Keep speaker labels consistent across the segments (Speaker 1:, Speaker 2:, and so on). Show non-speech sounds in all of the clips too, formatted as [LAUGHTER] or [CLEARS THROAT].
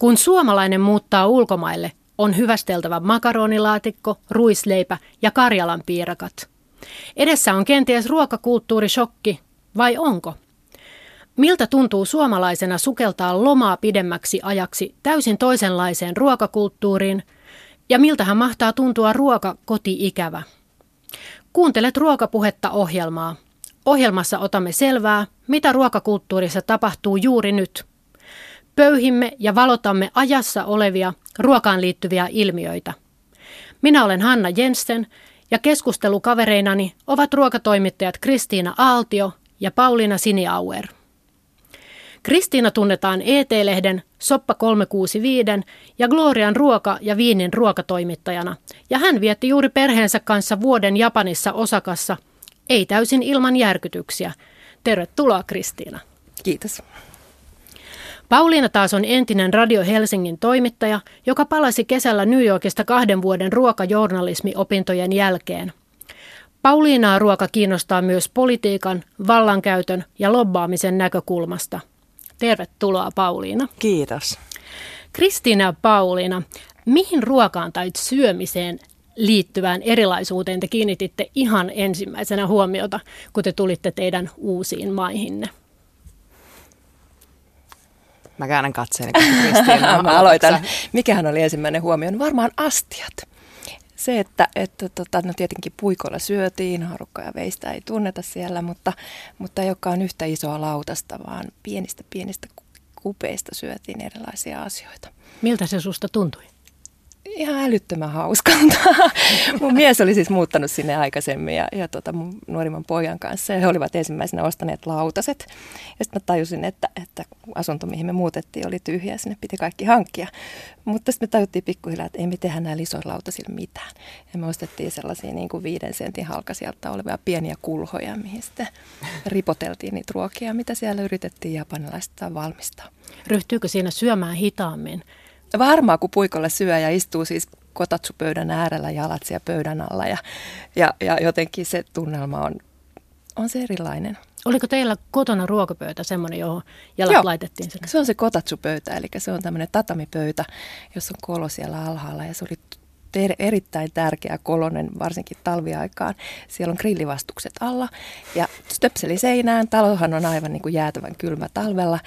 Speaker 1: Kun suomalainen muuttaa ulkomaille, on hyvästeltävä makaronilaatikko, ruisleipä ja Karjalan piirakat. Edessä on kenties ruokakulttuurishokki, vai onko? Miltä tuntuu suomalaisena sukeltaa lomaa pidemmäksi ajaksi täysin toisenlaiseen ruokakulttuuriin, ja miltähän mahtaa tuntua ruoka koti-ikävä? Kuuntelet ruokapuhetta ohjelmaa. Ohjelmassa otamme selvää, mitä ruokakulttuurissa tapahtuu juuri nyt – Pöyhimme ja valotamme ajassa olevia ruokaan liittyviä ilmiöitä. Minä olen Hanna Jensen ja keskustelukavereinani ovat ruokatoimittajat Kristiina Aaltio ja Pauliina Siniauer. Kristiina tunnetaan ET-lehden Soppa 365 ja Glorian ruoka- ja viinin ruokatoimittajana, ja hän vietti juuri perheensä kanssa vuoden Japanissa Osakassa, ei täysin ilman järkytyksiä. Tervetuloa Kristiina.
Speaker 2: Kiitos.
Speaker 1: Pauliina taas on entinen Radio Helsingin toimittaja, joka palasi kesällä New Yorkista kahden vuoden ruokajournalismiopintojen jälkeen. Pauliinaa ruoka kiinnostaa myös politiikan, vallankäytön ja lobbaamisen näkökulmasta. Tervetuloa Pauliina.
Speaker 2: Kiitos.
Speaker 1: Kristiina ja Pauliina, mihin ruokaan tai syömiseen liittyvään erilaisuuteen te kiinnititte ihan ensimmäisenä huomiota, kun te tulitte teidän uusiin maihinne?
Speaker 2: Mä käännän katseeni. [LAUGHS] Mä aloitan. Mikähän oli ensimmäinen huomio? No varmaan astiat. Se, että, että tota, no tietenkin puikolla syötiin, harukka ja veistä ei tunneta siellä, mutta, mutta ei olekaan yhtä isoa lautasta, vaan pienistä pienistä kupeista syötiin erilaisia asioita.
Speaker 1: Miltä se susta tuntui?
Speaker 2: Ihan älyttömän hauskalta. [LAUGHS] mun mies oli siis muuttanut sinne aikaisemmin ja, ja tota mun nuorimman pojan kanssa ja he olivat ensimmäisenä ostaneet lautaset. Ja sitten mä tajusin, että, että asunto, mihin me muutettiin, oli tyhjä sinne piti kaikki hankkia. Mutta sitten me tajuttiin pikkuhiljaa, että ei me tehdä näillä isoilla lautasilla mitään. Ja me ostettiin sellaisia niin kuin viiden sentin halkaisijalta olevia pieniä kulhoja, mihin sitten ripoteltiin niitä ruokia, mitä siellä yritettiin japanilaista valmistaa.
Speaker 1: Ryhtyykö siinä syömään hitaammin?
Speaker 2: Varmaa, kun puikolla syö ja istuu siis kotatsupöydän äärellä jalat siellä pöydän alla ja, ja, ja jotenkin se tunnelma on, on se erilainen.
Speaker 1: Oliko teillä kotona ruokapöytä semmoinen, johon jalat Joo, laitettiin sinne?
Speaker 2: se on se kotatsupöytä, eli se on tämmöinen tatamipöytä, jossa on kolo siellä alhaalla ja se oli ter- erittäin tärkeä kolonen, varsinkin talviaikaan. Siellä on grillivastukset alla ja stöpseli seinään. Talohan on aivan niin kuin jäätävän kylmä talvella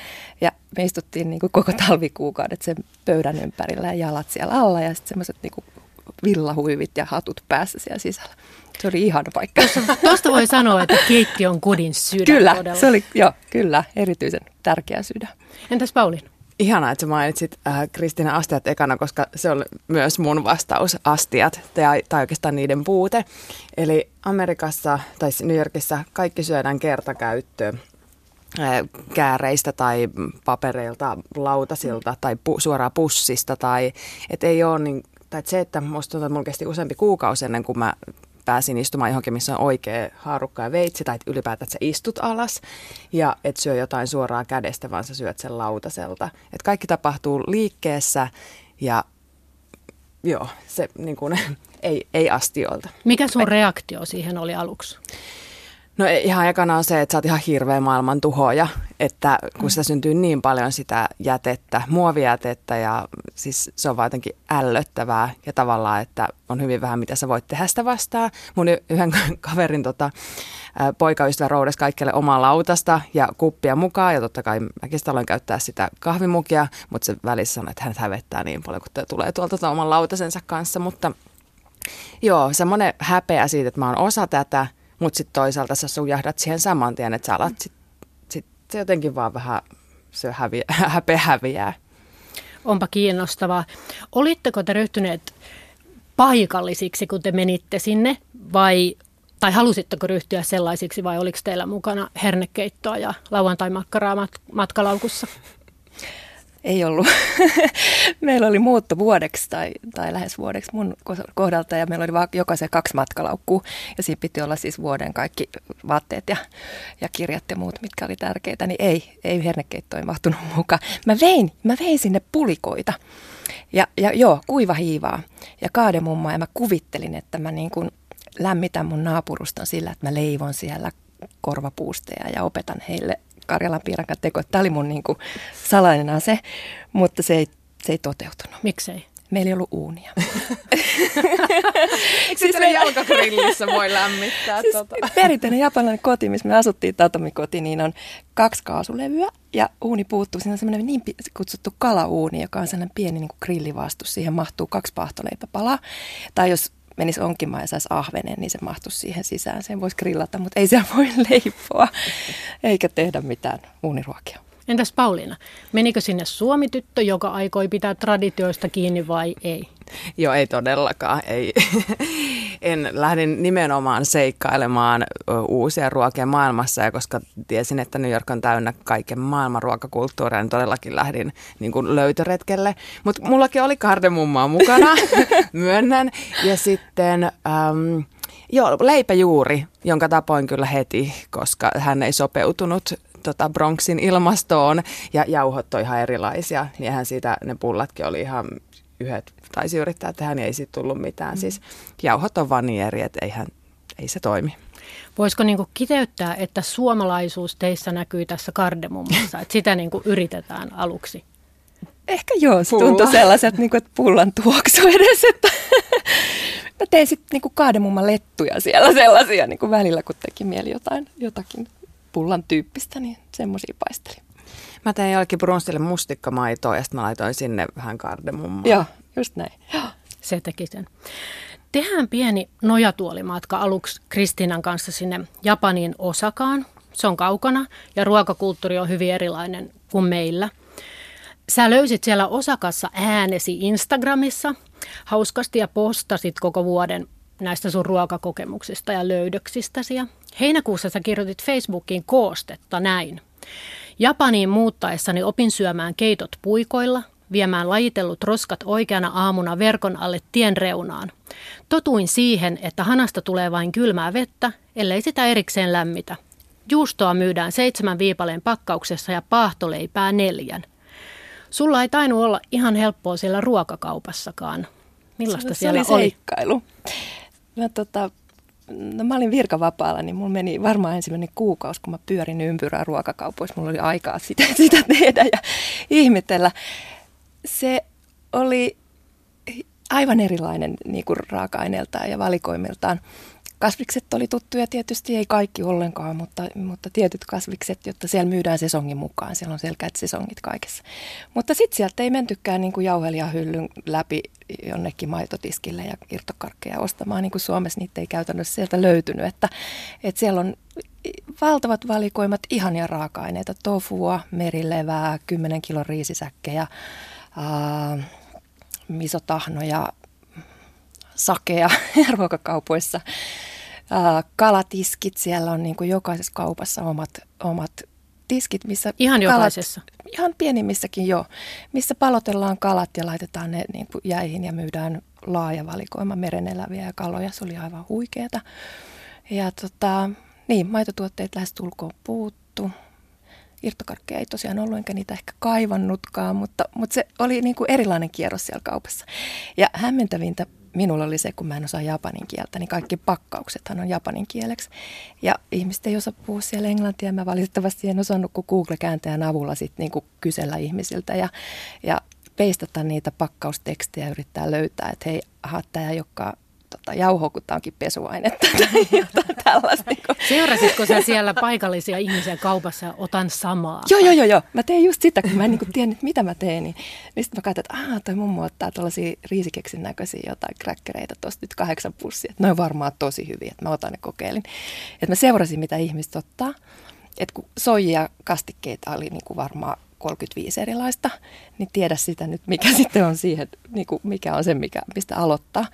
Speaker 2: ja me istuttiin niin kuin koko talvikuukaudet sen pöydän ympärillä ja jalat siellä alla ja sitten semmoiset niin villahuivit ja hatut päässä siellä sisällä. Se oli ihana paikka.
Speaker 1: Tuosta voi sanoa, että keittiö on kodin sydän
Speaker 2: Kyllä,
Speaker 1: todella.
Speaker 2: se oli, jo, kyllä, erityisen tärkeä sydän.
Speaker 1: Entäs Paulin?
Speaker 3: Ihanaa, että mainitsit äh, Kristina astiat ekana, koska se on myös mun vastaus astiat tai, tai oikeastaan niiden puute. Eli Amerikassa tai New Yorkissa kaikki syödään kertakäyttöön äh, kääreistä tai papereilta, lautasilta tai pu, suoraan pussista. Tai, et ei ole niin, tai et se, että musta tuntuu, että mulla kesti useampi kuukausi ennen kuin mä pääsin istumaan johonkin, missä on oikea haarukka ja veitsi, tai ylipäätään, että sä istut alas ja et syö jotain suoraan kädestä, vaan sä syöt sen lautaselta. Et kaikki tapahtuu liikkeessä ja joo, se niin kuin, [LAUGHS] ei, ei astiolta.
Speaker 1: Mikä sun reaktio siihen oli aluksi?
Speaker 3: No ihan ekana on se, että sä oot ihan hirveä maailman tuhoja, että kun sitä syntyy niin paljon sitä jätettä, muovijätettä ja siis se on vaan jotenkin ällöttävää ja tavallaan, että on hyvin vähän mitä sä voit tehdä sitä vastaan. Mun yhden kaverin tota, poikaystävä roudes kaikille omaa lautasta ja kuppia mukaan ja totta kai mäkin aloin käyttää sitä kahvimukia, mutta se välissä sanoi, että hän hävettää niin paljon, kun tulee tuolta oman lautasensa kanssa, mutta joo, semmoinen häpeä siitä, että mä oon osa tätä – mutta sitten toisaalta sä sujahdat siihen saman tien, että sä alat sit, sit se jotenkin vaan vähän se häviä, [LAUGHS] häpeä häviää.
Speaker 1: Onpa kiinnostavaa. Olitteko te ryhtyneet paikallisiksi, kun te menitte sinne, vai, tai halusitteko ryhtyä sellaisiksi, vai oliko teillä mukana hernekeittoa ja lauantai-makkaraa mat- matkalaukussa? [LAUGHS]
Speaker 2: Ei ollut. [LAUGHS] meillä oli muutto vuodeksi tai, tai lähes vuodeksi mun kohdalta ja meillä oli vaan jokaisen kaksi matkalaukkua. Ja siinä piti olla siis vuoden kaikki vaatteet ja, ja kirjat ja muut, mitkä oli tärkeitä. Niin ei, ei hernekeittoa mahtunut mukaan. Mä vein, mä vein sinne pulikoita. Ja, ja joo, kuiva hiivaa ja kaademummaa ja mä kuvittelin, että mä niin kuin lämmitän mun naapuruston sillä, että mä leivon siellä korvapuusteja ja opetan heille Karjalan piirakan teko. Tämä oli mun niin kuin salainen ase, mutta se ei se ei toteutunut.
Speaker 1: Miksei?
Speaker 2: Meillä ei ollut uunia. [LAUGHS]
Speaker 3: Eikö siis me jalkakrillissä voi lämmittää?
Speaker 2: siis
Speaker 3: tota?
Speaker 2: Perinteinen japanilainen koti, missä me asuttiin tatomikoti, niin on kaksi kaasulevyä ja uuni puuttuu. Siinä on semmoinen niin kutsuttu kalauuni, joka on sellainen pieni niin kuin grillivastus. Siihen mahtuu kaksi pahtoleipäpalaa. Tai jos menisi onkimaan ja saisi ahvenen, niin se mahtuisi siihen sisään. Sen voisi grillata, mutta ei siellä voi leipoa eikä tehdä mitään uuniruokia.
Speaker 1: Entäs Pauliina, menikö sinne suomityttö, joka aikoi pitää traditioista kiinni vai ei?
Speaker 3: Joo, ei todellakaan. Ei. en lähdin nimenomaan seikkailemaan uusia ruokia maailmassa ja koska tiesin, että New York on täynnä kaiken maailman ruokakulttuuria, niin todellakin lähdin niin kuin löytöretkelle. Mutta mullakin oli kardemummaa mukana, [LAUGHS] myönnän. Ja sitten... Ähm, Joo, leipäjuuri, jonka tapoin kyllä heti, koska hän ei sopeutunut tota Bronxin ilmastoon ja jauhot on ihan erilaisia, niin eihän siitä ne pullatkin oli ihan yhdet taisi yrittää tehdä, niin ei siitä tullut mitään. Mm. Siis jauhot on vaan niin eri, että eihän, ei se toimi.
Speaker 1: Voisiko niin kiteyttää, että suomalaisuus teissä näkyy tässä kardemummassa, että sitä niin yritetään aluksi?
Speaker 2: Ehkä joo, se tuntui sellaiset, niin kuin, että pullan tuoksu edes, että [LAUGHS] mä tein sitten niin kaademumman lettuja siellä sellaisia niin kuin välillä, kun teki mieli jotain, jotakin pullan tyyppistä, niin semmoisia paistelin.
Speaker 3: Mä tein jollekin brunstille mustikkamaitoa ja sitten mä laitoin sinne vähän kardemummaa.
Speaker 2: Joo, just näin.
Speaker 1: Se teki sen. Tehdään pieni nojatuolimatka aluksi Kristiinan kanssa sinne Japanin Osakaan. Se on kaukana ja ruokakulttuuri on hyvin erilainen kuin meillä. Sä löysit siellä Osakassa äänesi Instagramissa hauskasti ja postasit koko vuoden näistä sun ruokakokemuksista ja löydöksistäsi. Ja heinäkuussa sä kirjoitit Facebookiin koostetta näin. Japaniin muuttaessani opin syömään keitot puikoilla, viemään lajitellut roskat oikeana aamuna verkon alle tien reunaan. Totuin siihen, että hanasta tulee vain kylmää vettä, ellei sitä erikseen lämmitä. Juustoa myydään seitsemän viipaleen pakkauksessa ja paahtoleipää neljän. Sulla ei tainnut olla ihan helppoa siellä ruokakaupassakaan. Millaista
Speaker 2: se,
Speaker 1: siellä
Speaker 2: se oli? seikkailu. Mä, tota, no, mä olin virkavapaalla, niin mulla meni varmaan ensimmäinen kuukausi, kun mä pyörin ympyrää ruokakaupoissa. Mulla oli aikaa sitä, [LAUGHS] sitä tehdä ja ihmetellä. Se oli aivan erilainen niin kuin raaka-aineeltaan ja valikoimiltaan. Kasvikset oli tuttuja tietysti, ei kaikki ollenkaan, mutta, mutta tietyt kasvikset, jotta siellä myydään sesongin mukaan. Siellä on selkeät sesongit kaikessa. Mutta sitten sieltä ei mentykään niin kuin hyllyn läpi jonnekin maitotiskille ja irtokarkkeja ostamaan, niin kuin Suomessa niitä ei käytännössä sieltä löytynyt. Että, että siellä on valtavat valikoimat ihania raaka-aineita, tofua, merilevää, 10 kilon riisisäkkejä, ää, misotahnoja, sakea [LAUGHS] ruokakaupoissa. Ää, kalatiskit, siellä on niin kuin jokaisessa kaupassa omat, omat tiskit, missä
Speaker 1: Ihan kalat, jokaisessa?
Speaker 2: Ihan pienimmissäkin jo, missä palotellaan kalat ja laitetaan ne niin kuin jäihin ja myydään laaja valikoima mereneläviä ja kaloja. Se oli aivan huikeeta. Ja tota, niin, maitotuotteet lähes tulkoon puuttu. Irtokarkkeja ei tosiaan ollut, enkä niitä ehkä kaivannutkaan, mutta, mutta se oli niin kuin erilainen kierros siellä kaupassa. Ja hämmentävintä minulla oli se, kun mä en osaa japanin kieltä, niin kaikki pakkauksethan on japanin kieleksi. Ja ihmiset ei osaa puhua siellä englantia. Mä valitettavasti en osannut kuin Google-kääntäjän avulla sit niin kuin kysellä ihmisiltä ja, ja peistata niitä pakkaustekstejä ja yrittää löytää, että hei, aha, tämä ei olekaan tota, jauho, kun tämä onkin pesuainetta tai [LAUGHS] jotain tällaista. Niin
Speaker 1: Seurasitko sä siellä paikallisia ihmisiä kaupassa ja otan samaa?
Speaker 2: Joo, joo, joo, joo. Mä teen just sitä, kun mä en niin tiennyt, mitä mä teen. Niin, niin sitten mä katsoin, että aah, toi mummo ottaa tuollaisia riisikeksin näköisiä jotain kräkkereitä tuosta nyt kahdeksan pussia. Että ne on varmaan tosi hyviä, että mä otan ne kokeilin. Että mä seurasin, mitä ihmiset ottaa. Että kun soijia kastikkeita oli niin kuin varmaan 35 erilaista, niin tiedä sitä nyt, mikä [LAUGHS] sitten on siihen, niin kuin mikä on se, mikä, mistä aloittaa.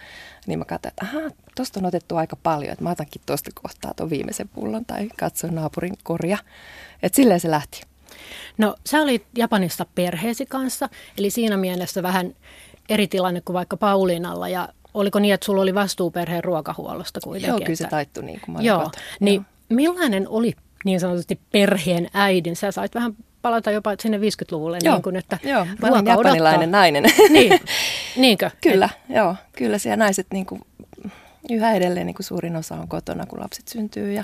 Speaker 2: Niin mä katsoin, että aha, tosta on otettu aika paljon, että mä otankin tuosta kohtaa tuon viimeisen pullon tai katsoin naapurin korja. Että silleen se lähti.
Speaker 1: No sä olit Japanissa perheesi kanssa, eli siinä mielessä vähän eri tilanne kuin vaikka Pauliinalla ja oliko niin, että sulla oli vastuu perheen ruokahuollosta kuitenkin?
Speaker 2: Joo, kyllä se taittui niin kuin mä
Speaker 1: Joo, niin Joo. millainen oli niin sanotusti perheen äidin? Sä sait vähän palata jopa sinne 50-luvulle.
Speaker 2: Joo,
Speaker 1: niin kuin, että
Speaker 2: joo mä olen japanilainen odottaa. nainen. [LAUGHS]
Speaker 1: Niin, niinkö? [LAUGHS]
Speaker 2: kyllä, Et... joo. Kyllä siellä naiset niin kuin, yhä edelleen niin kuin suurin osa on kotona, kun lapset syntyy ja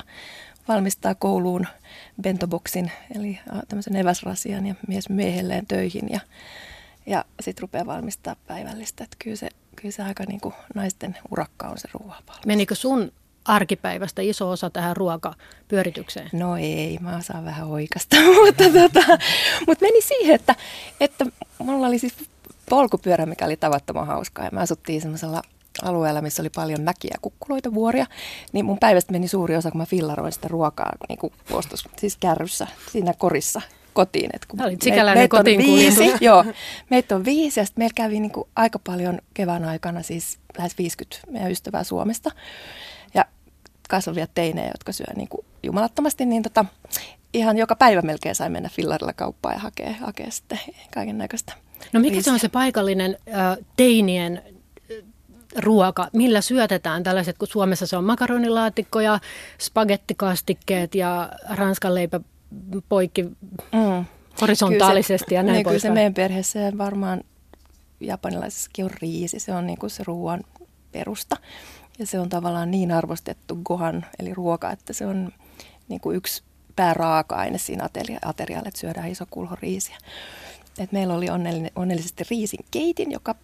Speaker 2: valmistaa kouluun bentoboksin, eli tämmöisen eväsrasian ja mies miehelleen töihin ja, ja sitten rupeaa valmistaa päivällistä. Että kyllä se, kyllä se aika niin kuin naisten urakka on se ruoanvalmistus.
Speaker 1: Menikö sun arkipäivästä iso osa tähän ruokapyöritykseen?
Speaker 2: No ei, mä osaan vähän oikasta, [LAUGHS] mutta, tota, mutta meni siihen, että, että mulla oli siis polkupyörä, mikä oli tavattoman hauskaa. Ja me asuttiin semmoisella alueella, missä oli paljon mäkiä, kukkuloita, vuoria, niin mun päivästä meni suuri osa, kun mä fillaroin sitä ruokaa niin kuin puostus, siis kärryssä, siinä korissa kotiin.
Speaker 1: Et kun Olit sikäläinen kotiin viisi, [LAUGHS]
Speaker 2: joo, meitä on viisi ja meillä kävi niin kuin aika paljon kevään aikana, siis lähes 50 meidän ystävää Suomesta kasvavia teinejä, jotka syö niin kuin jumalattomasti, niin tota, ihan joka päivä melkein sai mennä fillarilla kauppaan ja hakea, hakea sitten kaiken näköistä.
Speaker 1: No mikä se on se paikallinen äh, teinien ruoka, millä syötetään tällaiset, kun Suomessa se on makaronilaatikko ja spagettikastikkeet ja ranskan leipä poikki mm. horisontaalisesti
Speaker 2: se,
Speaker 1: ja näin
Speaker 2: niin, Kyllä se meidän perheessä varmaan japanilaisessakin on riisi, se on niin kuin se ruoan perusta. Ja se on tavallaan niin arvostettu gohan, eli ruoka, että se on niin kuin yksi pääraaka-aine siinä aterialle, että syödään iso kulho riisiä. Et meillä oli onnellinen, onnellisesti riisin keitin, joka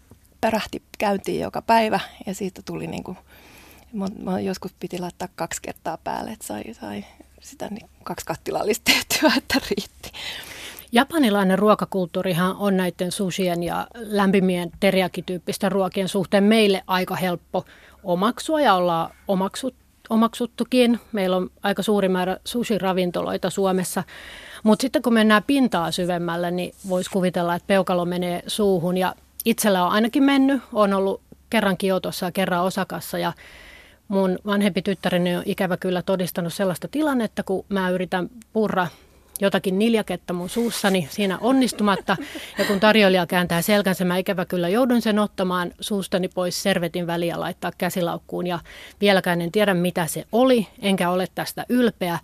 Speaker 2: pärähti käyntiin joka päivä ja siitä tuli niin kuin, mä joskus piti laittaa kaksi kertaa päälle, että sai, sai sitä niin kaksi kattilallista tehtyä, että riitti.
Speaker 1: Japanilainen ruokakulttuurihan on näiden sushien ja lämpimien teriakityyppisten ruokien suhteen meille aika helppo omaksua ja ollaan omaksut, omaksuttukin. Meillä on aika suuri määrä sushi-ravintoloita Suomessa. Mutta sitten kun mennään pintaa syvemmälle, niin voisi kuvitella, että peukalo menee suuhun ja itsellä on ainakin mennyt. Olen ollut kerran Kiotossa ja kerran Osakassa ja mun vanhempi tyttäreni on ikävä kyllä todistanut sellaista tilannetta, kun mä yritän purra jotakin niljaketta mun suussani siinä onnistumatta. Ja kun tarjoilija kääntää selkänsä, mä ikävä kyllä joudun sen ottamaan suustani pois servetin väliä laittaa käsilaukkuun. Ja vieläkään en tiedä, mitä se oli, enkä ole tästä ylpeä,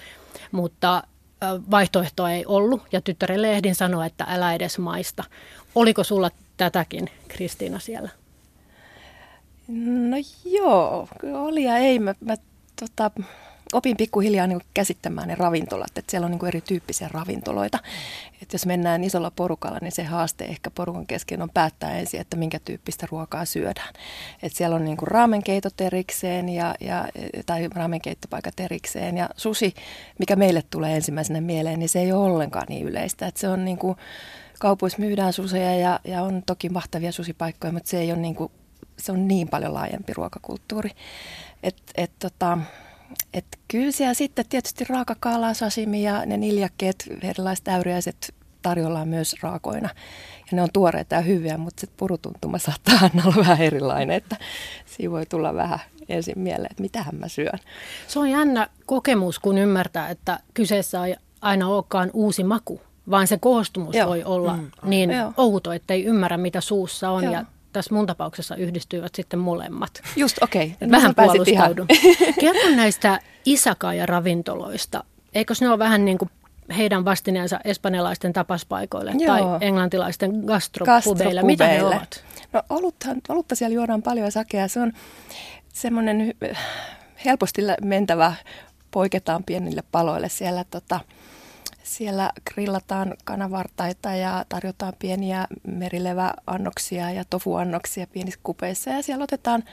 Speaker 1: mutta vaihtoehtoa ei ollut. Ja tyttärelle ehdin sanoa, että älä edes maista. Oliko sulla tätäkin, Kristiina, siellä?
Speaker 2: No joo, oli ja ei. Mä, mä tota, opin pikkuhiljaa niin käsittämään ne ravintolat, että siellä on niin erityyppisiä ravintoloita. Et jos mennään isolla porukalla, niin se haaste ehkä porukan kesken on päättää ensin, että minkä tyyppistä ruokaa syödään. Et siellä on niin raamenkeitot erikseen ja, ja, tai raamenkeittopaikat erikseen ja susi, mikä meille tulee ensimmäisenä mieleen, niin se ei ole ollenkaan niin yleistä. Et se on niin kuin, kaupoissa myydään suseja ja, ja on toki mahtavia susipaikkoja, mutta se ei ole niin kuin, se on niin paljon laajempi ruokakulttuuri. Et, et, tota, et kyllä siellä sitten tietysti raakakala, sashimi ja ne niljakkeet, erilaiset äyriäiset tarjolla myös raakoina. Ja ne on tuoreita ja hyviä, mutta se purutuntuma saattaa aina olla vähän erilainen, että siinä voi tulla vähän ensin mieleen, että mitähän mä syön.
Speaker 1: Se on jännä kokemus, kun ymmärtää, että kyseessä ei aina olekaan uusi maku, vaan se koostumus Joo. voi olla mm. niin Joo. outo, että ei ymmärrä, mitä suussa on. Joo. Ja tässä mun tapauksessa yhdistyivät sitten molemmat.
Speaker 2: Just, okei.
Speaker 1: Okay. Vähän puolustaudun. Kerro näistä isakaja-ravintoloista. Eikös ne ole vähän niin kuin heidän vastineensa espanjalaisten tapaspaikoille Joo. tai englantilaisten gastropubeille? Mitä ne ovat?
Speaker 2: No olutta, olutta siellä juodaan paljon sakea. Se on semmoinen helposti mentävä, poiketaan pienille paloille siellä tota, siellä grillataan kanavartaita ja tarjotaan pieniä merileväannoksia ja tofuannoksia pienissä kupeissa ja siellä otetaan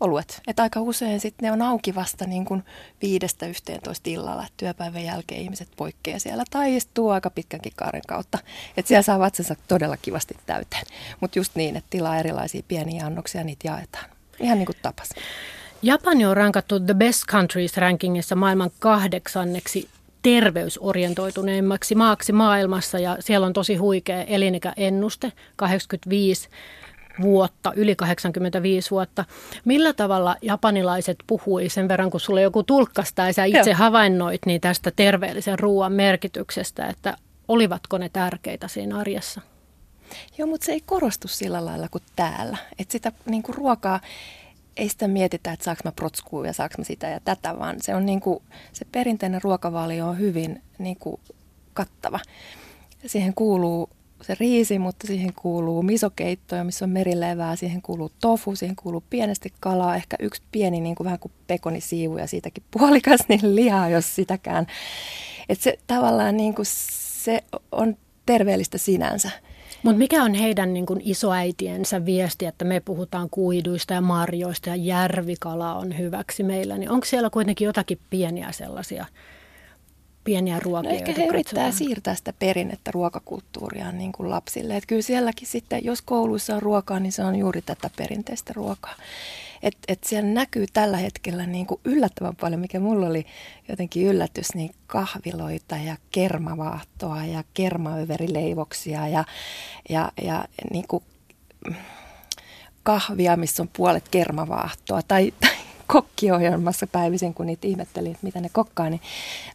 Speaker 2: oluet. Et aika usein sitten ne on auki vasta niin kuin viidestä yhteentoista illalla, että työpäivän jälkeen ihmiset poikkeaa siellä tai istuu aika pitkänkin kaaren kautta. Että siellä saa vatsansa todella kivasti täyteen. Mutta just niin, että tilaa erilaisia pieniä annoksia, niitä jaetaan. Ihan niin kuin tapas.
Speaker 1: Japani on rankattu The Best Countries rankingissa maailman kahdeksanneksi terveysorientoituneimmaksi maaksi maailmassa ja siellä on tosi huikea elinikäennuste, 85 vuotta, yli 85 vuotta. Millä tavalla japanilaiset puhui sen verran, kun sulle joku tulkkasi tai sä itse Joo. havainnoit niin tästä terveellisen ruoan merkityksestä, että olivatko ne tärkeitä siinä arjessa?
Speaker 2: Joo, mutta se ei korostu sillä lailla kuin täällä. Että sitä niin kuin ruokaa ei sitä mietitä, että saaks mä protskua ja saaks mä sitä ja tätä, vaan se on niin kuin, se perinteinen ruokavalio on hyvin niin kuin kattava. Siihen kuuluu se riisi, mutta siihen kuuluu misokeittoja, missä on merilevää, siihen kuuluu tofu, siihen kuuluu pienesti kalaa, ehkä yksi pieni niin kuin vähän kuin pekonisiivu ja siitäkin puolikas [LAUGHS] niin lihaa, jos sitäkään. Et se tavallaan niin kuin, se on terveellistä sinänsä.
Speaker 1: Mutta mikä on heidän niin kuin isoäitiensä viesti, että me puhutaan kuiduista ja marjoista ja järvikala on hyväksi meillä, niin onko siellä kuitenkin jotakin pieniä sellaisia pieniä ruokia,
Speaker 2: no ehkä he yrittää siirtää sitä perinnettä ruokakulttuuria niin kuin lapsille. Et kyllä sielläkin sitten, jos kouluissa on ruokaa, niin se on juuri tätä perinteistä ruokaa. Et, et siellä näkyy tällä hetkellä niin kuin yllättävän paljon, mikä mulla oli jotenkin yllätys, niin kahviloita ja kermavaahtoa ja kermaöverileivoksia ja, ja, ja niin kuin kahvia, missä on puolet kermavaahtoa tai, tai kokkiohjelmassa päivisin, kun niitä ihmettelin, että mitä ne kokkaa, niin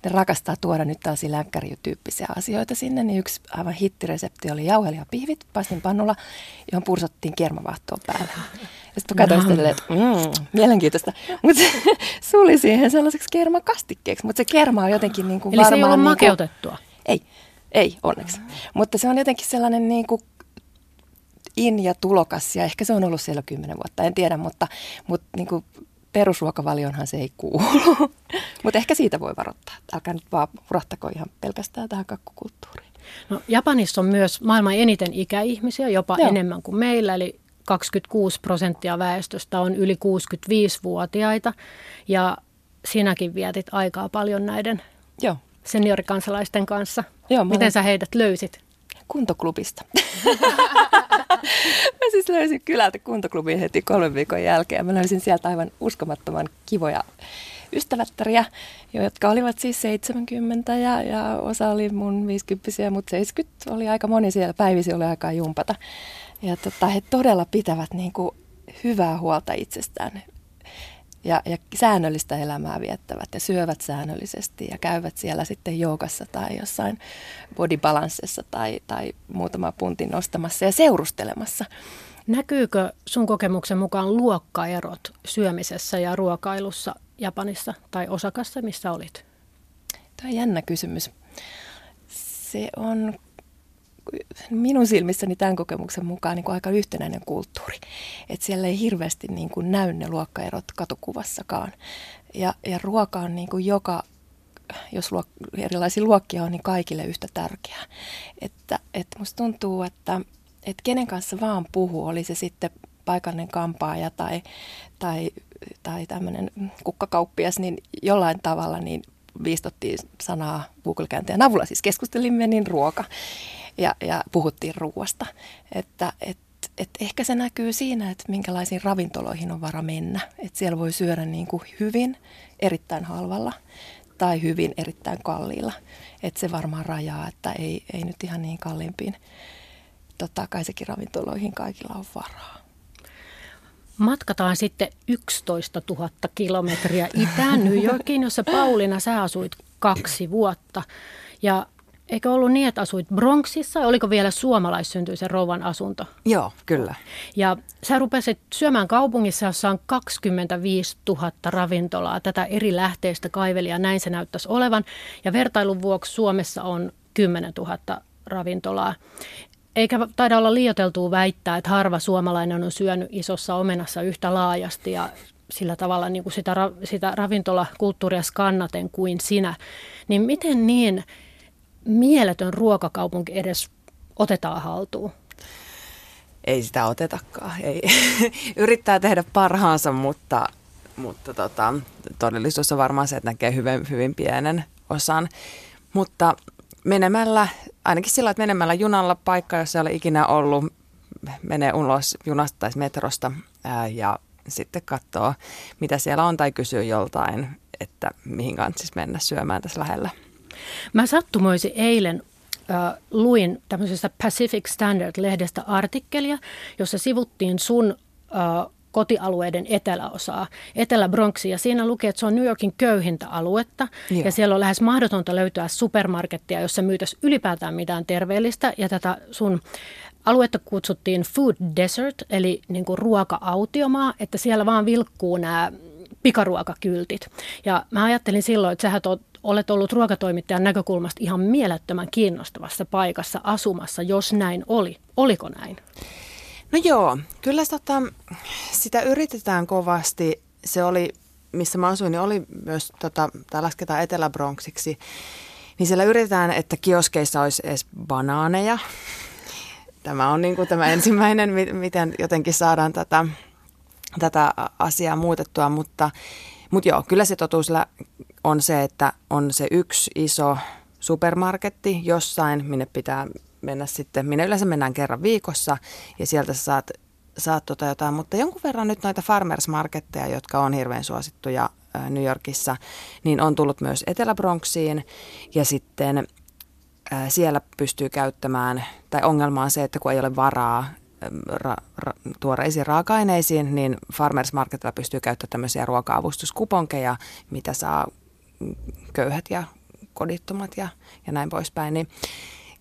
Speaker 2: ne rakastaa tuoda nyt tällaisia länkkärijutyyppisiä asioita sinne. Niin yksi aivan hittiresepti oli jauhelihapihvit pastin pannulla, johon pursattiin kermavaahtoa päälle. Ja sitten katsoin no. että mm, mielenkiintoista. Mutta se [LAUGHS] suli siihen sellaiseksi kermakastikkeeksi. Mutta se kerma on jotenkin niin kuin
Speaker 1: Eli
Speaker 2: varmaan...
Speaker 1: se ei ollut niin kuin, makeutettua?
Speaker 2: Ei, ei onneksi. Mutta se on jotenkin sellainen niin kuin in ja tulokas ja ehkä se on ollut siellä kymmenen vuotta, en tiedä, mutta, mutta niin kuin perusruokavalionhan se ei kuulu. [LAUGHS] Mutta ehkä siitä voi varoittaa. Älkää nyt vaan hurahtako ihan pelkästään tähän kakkukulttuuriin.
Speaker 1: No, Japanissa on myös maailman eniten ikäihmisiä, jopa Joo. enemmän kuin meillä, eli 26 prosenttia väestöstä on yli 65-vuotiaita. Ja sinäkin vietit aikaa paljon näiden Joo. seniorikansalaisten kanssa. Joo, Miten olen... sä heidät löysit?
Speaker 2: Kuntoklubista. [LAUGHS] mä siis löysin kylältä kuntoklubin heti kolmen viikon jälkeen. Mä löysin sieltä aivan uskomattoman kivoja ystävättäriä, jotka olivat siis 70 ja, ja osa oli mun 50 mutta 70 oli aika moni siellä. Päivisi oli aikaa jumpata. Ja tota, he todella pitävät niin kuin hyvää huolta itsestään ja, ja säännöllistä elämää viettävät ja syövät säännöllisesti ja käyvät siellä sitten joukassa tai jossain bodybalanssessa tai, tai muutama puntin nostamassa ja seurustelemassa.
Speaker 1: Näkyykö sun kokemuksen mukaan luokkaerot syömisessä ja ruokailussa Japanissa tai Osakassa, missä olit?
Speaker 2: Tämä on jännä kysymys. Se on minun silmissäni tämän kokemuksen mukaan niin kuin aika yhtenäinen kulttuuri. Että siellä ei hirveästi niin kuin näy ne luokkaerot katukuvassakaan. Ja, ja ruoka on niin kuin joka, jos luok, erilaisia luokkia on, niin kaikille yhtä tärkeää. Että, että musta tuntuu, että, että kenen kanssa vaan puhuu, oli se sitten paikallinen kampaaja tai, tai, tai tämmöinen kukkakauppias, niin jollain tavalla niin viistottiin sanaa Google-kääntäjän avulla. Siis keskustelimme niin ruoka ja, ja puhuttiin ruoasta. Että et, et ehkä se näkyy siinä, että minkälaisiin ravintoloihin on vara mennä. Että siellä voi syödä niin kuin hyvin, erittäin halvalla tai hyvin, erittäin kalliilla. Että se varmaan rajaa, että ei, ei nyt ihan niin kalliimpiin tota, kaisekin ravintoloihin kaikilla on varaa.
Speaker 1: Matkataan sitten 11 000 kilometriä itään New Yorkiin, jossa Pauliina sä asuit kaksi vuotta. Ja Eikö ollut niin, että asuit Bronxissa? Oliko vielä suomalaissyntyisen rouvan asunto?
Speaker 3: Joo, kyllä.
Speaker 1: Ja sä rupesit syömään kaupungissa, jossa on 25 000 ravintolaa. Tätä eri lähteistä kaivelia, näin se näyttäisi olevan. Ja vertailun vuoksi Suomessa on 10 000 ravintolaa. Eikä taida olla liioteltua väittää, että harva suomalainen on syönyt isossa omenassa yhtä laajasti ja sillä tavalla niin kuin sitä, sitä ravintolakulttuuria skannaten kuin sinä. Niin miten niin mieletön ruokakaupunki edes otetaan haltuun?
Speaker 3: Ei sitä otetakaan. Ei. [LAUGHS] Yrittää tehdä parhaansa, mutta, mutta tota, todellisuus on varmaan se, että näkee hyvin, hyvin pienen osan. Mutta menemällä, ainakin sillä, että menemällä junalla paikka, jos ei ole ikinä ollut, menee ulos junasta tai metrosta ää, ja sitten katsoo, mitä siellä on tai kysyy joltain, että mihin kannattaisi mennä syömään tässä lähellä.
Speaker 1: Mä sattumoisin eilen äh, luin tämmöisestä Pacific Standard-lehdestä artikkelia, jossa sivuttiin sun äh, kotialueiden eteläosaa, Etelä-Bronxia. Siinä luki, että se on New Yorkin köyhintä aluetta Joo. ja siellä on lähes mahdotonta löytää supermarkettia, jossa myytäisi ylipäätään mitään terveellistä ja tätä sun aluetta kutsuttiin Food Desert, eli niin kuin ruoka-autiomaa, että siellä vaan vilkkuu nämä pikaruokakyltit. Ja mä ajattelin silloin, että sä oot olet ollut ruokatoimittajan näkökulmasta ihan mielettömän kiinnostavassa paikassa asumassa, jos näin oli. Oliko näin?
Speaker 3: No joo, kyllä tota, sitä yritetään kovasti. Se oli, missä mä asuin, niin oli myös, tota, tämä lasketaan Etelä-Bronxiksi, niin siellä yritetään, että kioskeissa olisi edes banaaneja. tämä on niin kuin tämä ensimmäinen, miten jotenkin saadaan tätä, tätä asiaa muutettua, mutta, mutta joo, kyllä se totuus on se, että on se yksi iso supermarketti jossain, minne pitää mennä sitten, minne yleensä mennään kerran viikossa ja sieltä sä saat, saat tota jotain, mutta jonkun verran nyt noita farmers marketteja, jotka on hirveän suosittuja New Yorkissa, niin on tullut myös Etelä-Bronxiin ja sitten siellä pystyy käyttämään, tai ongelma on se, että kun ei ole varaa ra, ra, tuoreisiin raaka-aineisiin, niin Farmers Marketilla pystyy käyttämään tämmöisiä ruoka-avustuskuponkeja, mitä saa köyhät ja kodittomat ja, ja näin poispäin. Niin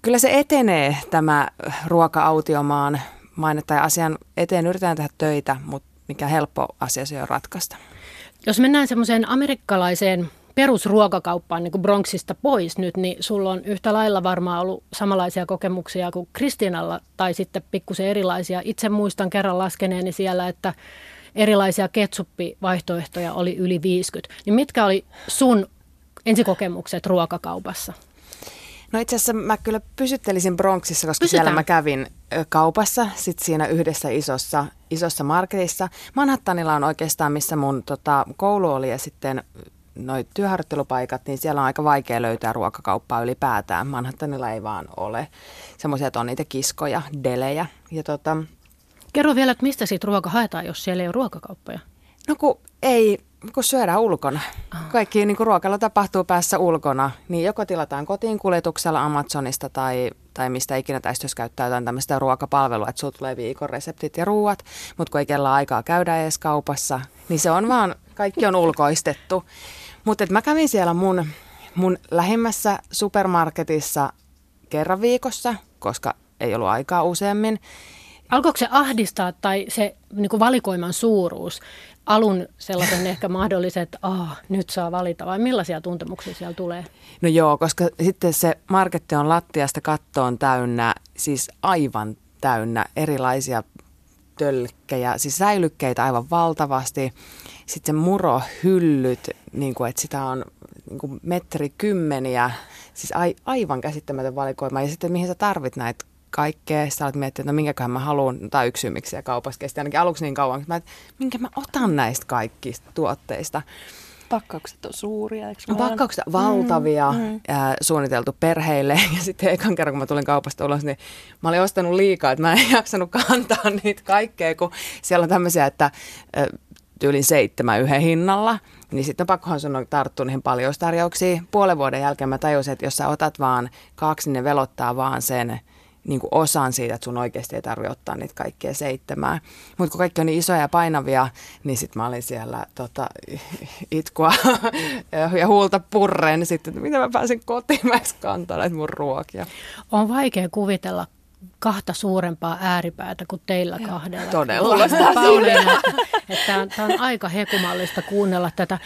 Speaker 3: kyllä se etenee tämä ruoka-autiomaan maine tai asian eteen yritetään tehdä töitä, mutta mikä helppo asia se on ratkaista.
Speaker 1: Jos mennään semmoiseen amerikkalaiseen perusruokakauppaan niin kuin Bronxista pois nyt, niin sulla on yhtä lailla varmaan ollut samanlaisia kokemuksia kuin Kristinalla tai sitten pikkusen erilaisia. Itse muistan kerran laskeneeni siellä, että erilaisia ketsuppivaihtoehtoja oli yli 50. Niin mitkä oli sun ensikokemukset ruokakaupassa?
Speaker 3: No itse asiassa mä kyllä pysyttelisin Bronxissa, koska Pysytään. siellä mä kävin kaupassa, sit siinä yhdessä isossa, isossa marketissa. Manhattanilla on oikeastaan, missä mun tota, koulu oli ja sitten noi työharjoittelupaikat, niin siellä on aika vaikea löytää ruokakauppaa ylipäätään. Manhattanilla ei vaan ole semmoisia, että on niitä kiskoja, delejä. Ja tota,
Speaker 1: Kerro vielä, että mistä siitä ruoka haetaan, jos siellä ei ole ruokakauppoja?
Speaker 3: No kun ei, kun syödään ulkona. Kaikki niin ruokalla tapahtuu päässä ulkona, niin joko tilataan kotiin kuljetuksella Amazonista tai, tai mistä ikinä tästä, jos käyttää jotain tämmöistä ruokapalvelua, että sulla tulee viikon reseptit ja ruuat, mutta kun ei kella aikaa käydä edes kaupassa, niin se on vaan, kaikki on ulkoistettu. Mutta mä kävin siellä mun, mun lähimmässä supermarketissa kerran viikossa, koska ei ollut aikaa useammin.
Speaker 1: Alkoiko se ahdistaa tai se niin kuin valikoiman suuruus alun sellaisen ehkä mahdollisen, että ah, nyt saa valita vai millaisia tuntemuksia siellä tulee?
Speaker 3: No joo, koska sitten se marketti on lattiasta kattoon täynnä, siis aivan täynnä erilaisia tölkkejä, siis säilykkeitä aivan valtavasti. Sitten se murohyllyt, niin kuin, että sitä on niin kuin metri kymmeniä, siis ai, aivan käsittämätön valikoima. Ja sitten mihin sä tarvit näitä kaikkea. Sitten olet miettinyt, että no minkäköhän mä haluan, tai yksi syy, miksi siellä kaupassa kesti ainakin aluksi niin kauan, että mä, että minkä mä otan näistä kaikista tuotteista.
Speaker 2: Pakkaukset on suuria, eikö
Speaker 3: no, Pakkaukset on valtavia, mm, mm. Ää, suunniteltu perheille. [LAUGHS] Ja sitten ekan kerran, kun mä tulin kaupasta ulos, niin mä olin ostanut liikaa, että mä en [LAUGHS] jaksanut kantaa niitä kaikkea, kun siellä on tämmöisiä, että tyylin seitsemän yhden hinnalla, niin sitten pakkohan sun on tarttua niihin tarjouksiin. Puolen vuoden jälkeen mä tajusin, että jos sä otat vaan kaksi, niin ne velottaa vaan sen niin kuin osan siitä, että sun oikeasti ei tarvitse ottaa niitä kaikkia seitsemää. Mutta kun kaikki on niin isoja ja painavia, niin sitten mä olin siellä tota, [LAUGHS] itkua [LAUGHS] ja huulta purreen, niin sitten, että mitä mä pääsin kotiin, mä kantaa näitä mun ruokia.
Speaker 1: On vaikea kuvitella kahta suurempaa ääripäätä kuin teillä kahdella.
Speaker 3: Todella.
Speaker 1: Tämä on, on aika hekumallista kuunnella tätä.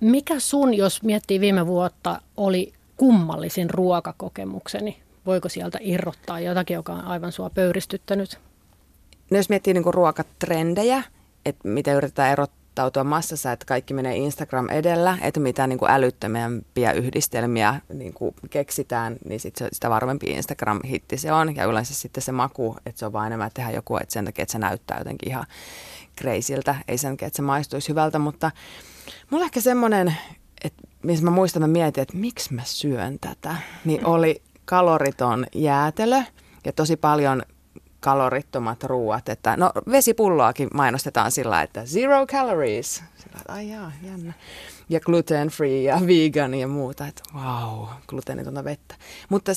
Speaker 1: Mikä sun, jos miettii viime vuotta, oli kummallisin ruokakokemukseni? Voiko sieltä irrottaa jotakin, joka on aivan sua pöyristyttänyt?
Speaker 3: No jos miettii niin ruokatrendejä, että miten yritetään erottautua massassa, että kaikki menee Instagram edellä, että mitä niin kuin älyttömämpiä yhdistelmiä niin kuin keksitään, niin sit se, sitä varmempi Instagram-hitti se on. Ja yleensä sitten se maku, että se on vain enemmän tehdä joku, että sen takia, että se näyttää jotenkin ihan kreisiltä, ei sen takia, että se maistuisi hyvältä, mutta mulla ehkä semmoinen, että missä mä muistan, mä mietin, että miksi mä syön tätä, niin oli kaloriton jäätelö ja tosi paljon kalorittomat ruuat. Että, no vesipulloakin mainostetaan sillä, että zero calories. Sillä, että ai jaa, jännä. Ja gluten free ja vegan ja muuta. Että wow, gluteenitonta vettä. Mutta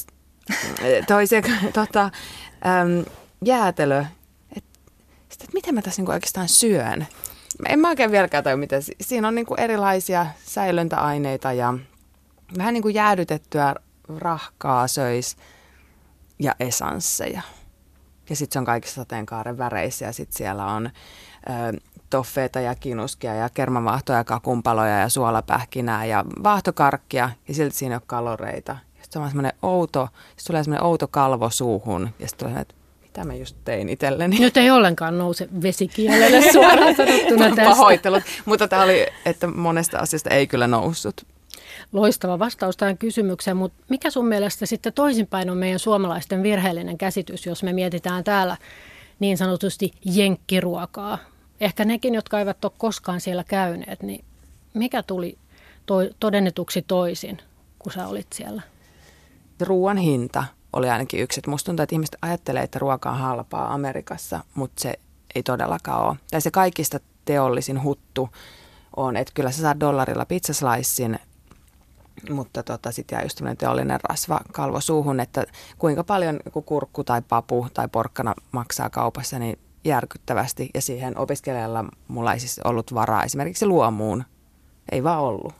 Speaker 3: [LAUGHS] toi se tota, äm, jäätelö, että et miten mä tässä niinku oikeastaan syön. En mä oikein vieläkään tajua, mitä. Siinä on niinku erilaisia säilöntäaineita ja vähän niin kuin jäädytettyä rahkaa söisi ja esansseja. Ja sitten se on kaikissa sateenkaaren väreissä ja sitten siellä on ö, toffeita ja kinuskia ja kermavahtoja ja kakumpaloja ja suolapähkinää ja vaahtokarkkia ja silti siinä ei ole kaloreita. Ja sitten on semmoinen outo, sitten tulee semmoinen outo kalvo suuhun ja sitten tulee että mitä mä just tein itselleni.
Speaker 1: Nyt ei ollenkaan nouse vesikielelle suoraan sanottuna [LAUGHS] tästä.
Speaker 3: Pahoittelut, mutta tämä oli, että monesta asiasta ei kyllä noussut
Speaker 1: loistava vastaus tähän kysymykseen, mutta mikä sun mielestä sitten toisinpäin on meidän suomalaisten virheellinen käsitys, jos me mietitään täällä niin sanotusti jenkkiruokaa? Ehkä nekin, jotka eivät ole koskaan siellä käyneet, niin mikä tuli to- todennetuksi toisin, kun sä olit siellä?
Speaker 3: Ruoan hinta oli ainakin yksi. Että musta tuntuu, että ihmiset ajattelee, että ruoka on halpaa Amerikassa, mutta se ei todellakaan ole. Tai se kaikista teollisin huttu on, että kyllä sä saat dollarilla pizzaslicein, mutta tota, sitten jää just tämmöinen teollinen rasva kalvo suuhun, että kuinka paljon kurkku tai papu tai porkkana maksaa kaupassa, niin järkyttävästi. Ja siihen opiskelijalla mulla ei siis ollut varaa esimerkiksi luomuun. Ei vaan ollut.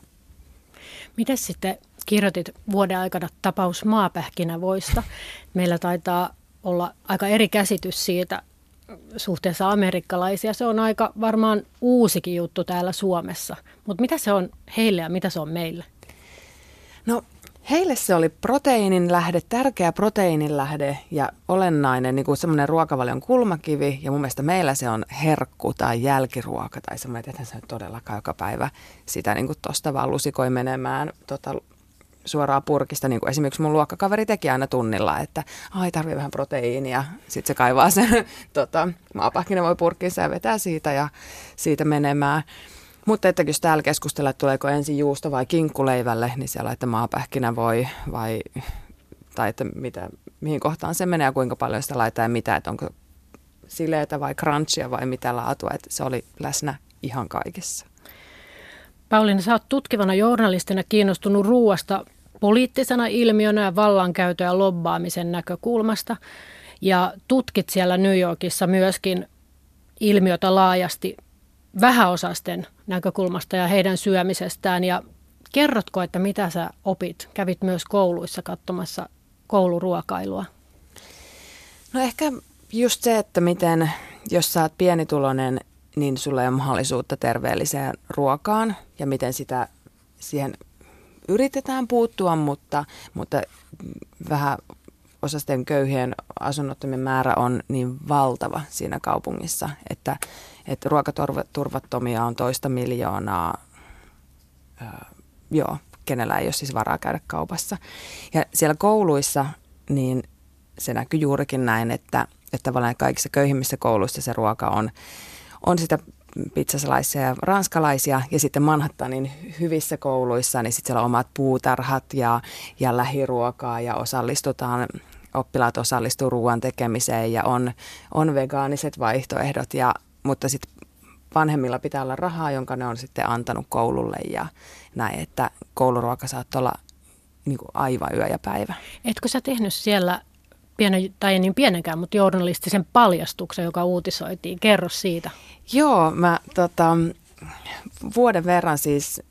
Speaker 1: Miten sitten kirjoitit vuoden aikana tapaus maapähkinävoista? Meillä taitaa olla aika eri käsitys siitä suhteessa amerikkalaisia. Se on aika varmaan uusikin juttu täällä Suomessa. Mutta mitä se on heille ja mitä se on meille?
Speaker 3: No heille se oli proteiinin lähde, tärkeä proteiinin lähde ja olennainen niin kuin semmoinen ruokavalion kulmakivi. Ja mun mielestä meillä se on herkku tai jälkiruoka tai semmoinen, että se todellakaan joka päivä sitä niin kuin tosta vaan lusikoi menemään tota, suoraan purkista, niin kuin esimerkiksi mun luokkakaveri teki aina tunnilla, että ai tarvii vähän proteiinia, sitten se kaivaa sen [LAUGHS] tota, maapähkinä voi purkissa ja vetää siitä ja siitä menemään. Mutta että jos täällä keskustellaan, että tuleeko ensin juusto vai kinkkuleivälle, niin siellä että maapähkinä voi vai, tai että mitä, mihin kohtaan se menee ja kuinka paljon sitä laittaa ja mitä, että onko sileitä vai crunchia vai mitä laatua, että se oli läsnä ihan kaikessa.
Speaker 1: Pauliina, sä oot tutkivana journalistina kiinnostunut ruuasta poliittisena ilmiönä ja vallankäytön ja lobbaamisen näkökulmasta. Ja tutkit siellä New Yorkissa myöskin ilmiötä laajasti vähäosasten näkökulmasta ja heidän syömisestään. Ja kerrotko, että mitä sä opit? Kävit myös kouluissa katsomassa kouluruokailua.
Speaker 3: No ehkä just se, että miten, jos sä oot pienituloinen, niin sulla ei ole mahdollisuutta terveelliseen ruokaan ja miten sitä siihen yritetään puuttua, mutta, mutta vähän osasten köyhien asunnottomien määrä on niin valtava siinä kaupungissa, että, että ruokaturvattomia on toista miljoonaa, öö, joo, kenellä ei ole siis varaa käydä kaupassa. Ja siellä kouluissa, niin se näkyy juurikin näin, että, että tavallaan kaikissa köyhimmissä kouluissa se ruoka on, on sitä pizzasalaisia ja ranskalaisia ja sitten Manhattanin hyvissä kouluissa, niin sitten siellä on omat puutarhat ja, ja lähiruokaa ja osallistutaan, oppilaat osallistuu ruoan tekemiseen ja on, on vegaaniset vaihtoehdot, ja, mutta sitten vanhemmilla pitää olla rahaa, jonka ne on sitten antanut koululle ja näin, että kouluruoka saattaa olla niin kuin aivan yö ja päivä.
Speaker 1: Etkö sä tehnyt siellä pienen, tai niin pienenkään, mutta journalistisen paljastuksen, joka uutisoitiin. Kerro siitä.
Speaker 3: Joo, mä tota, vuoden verran siis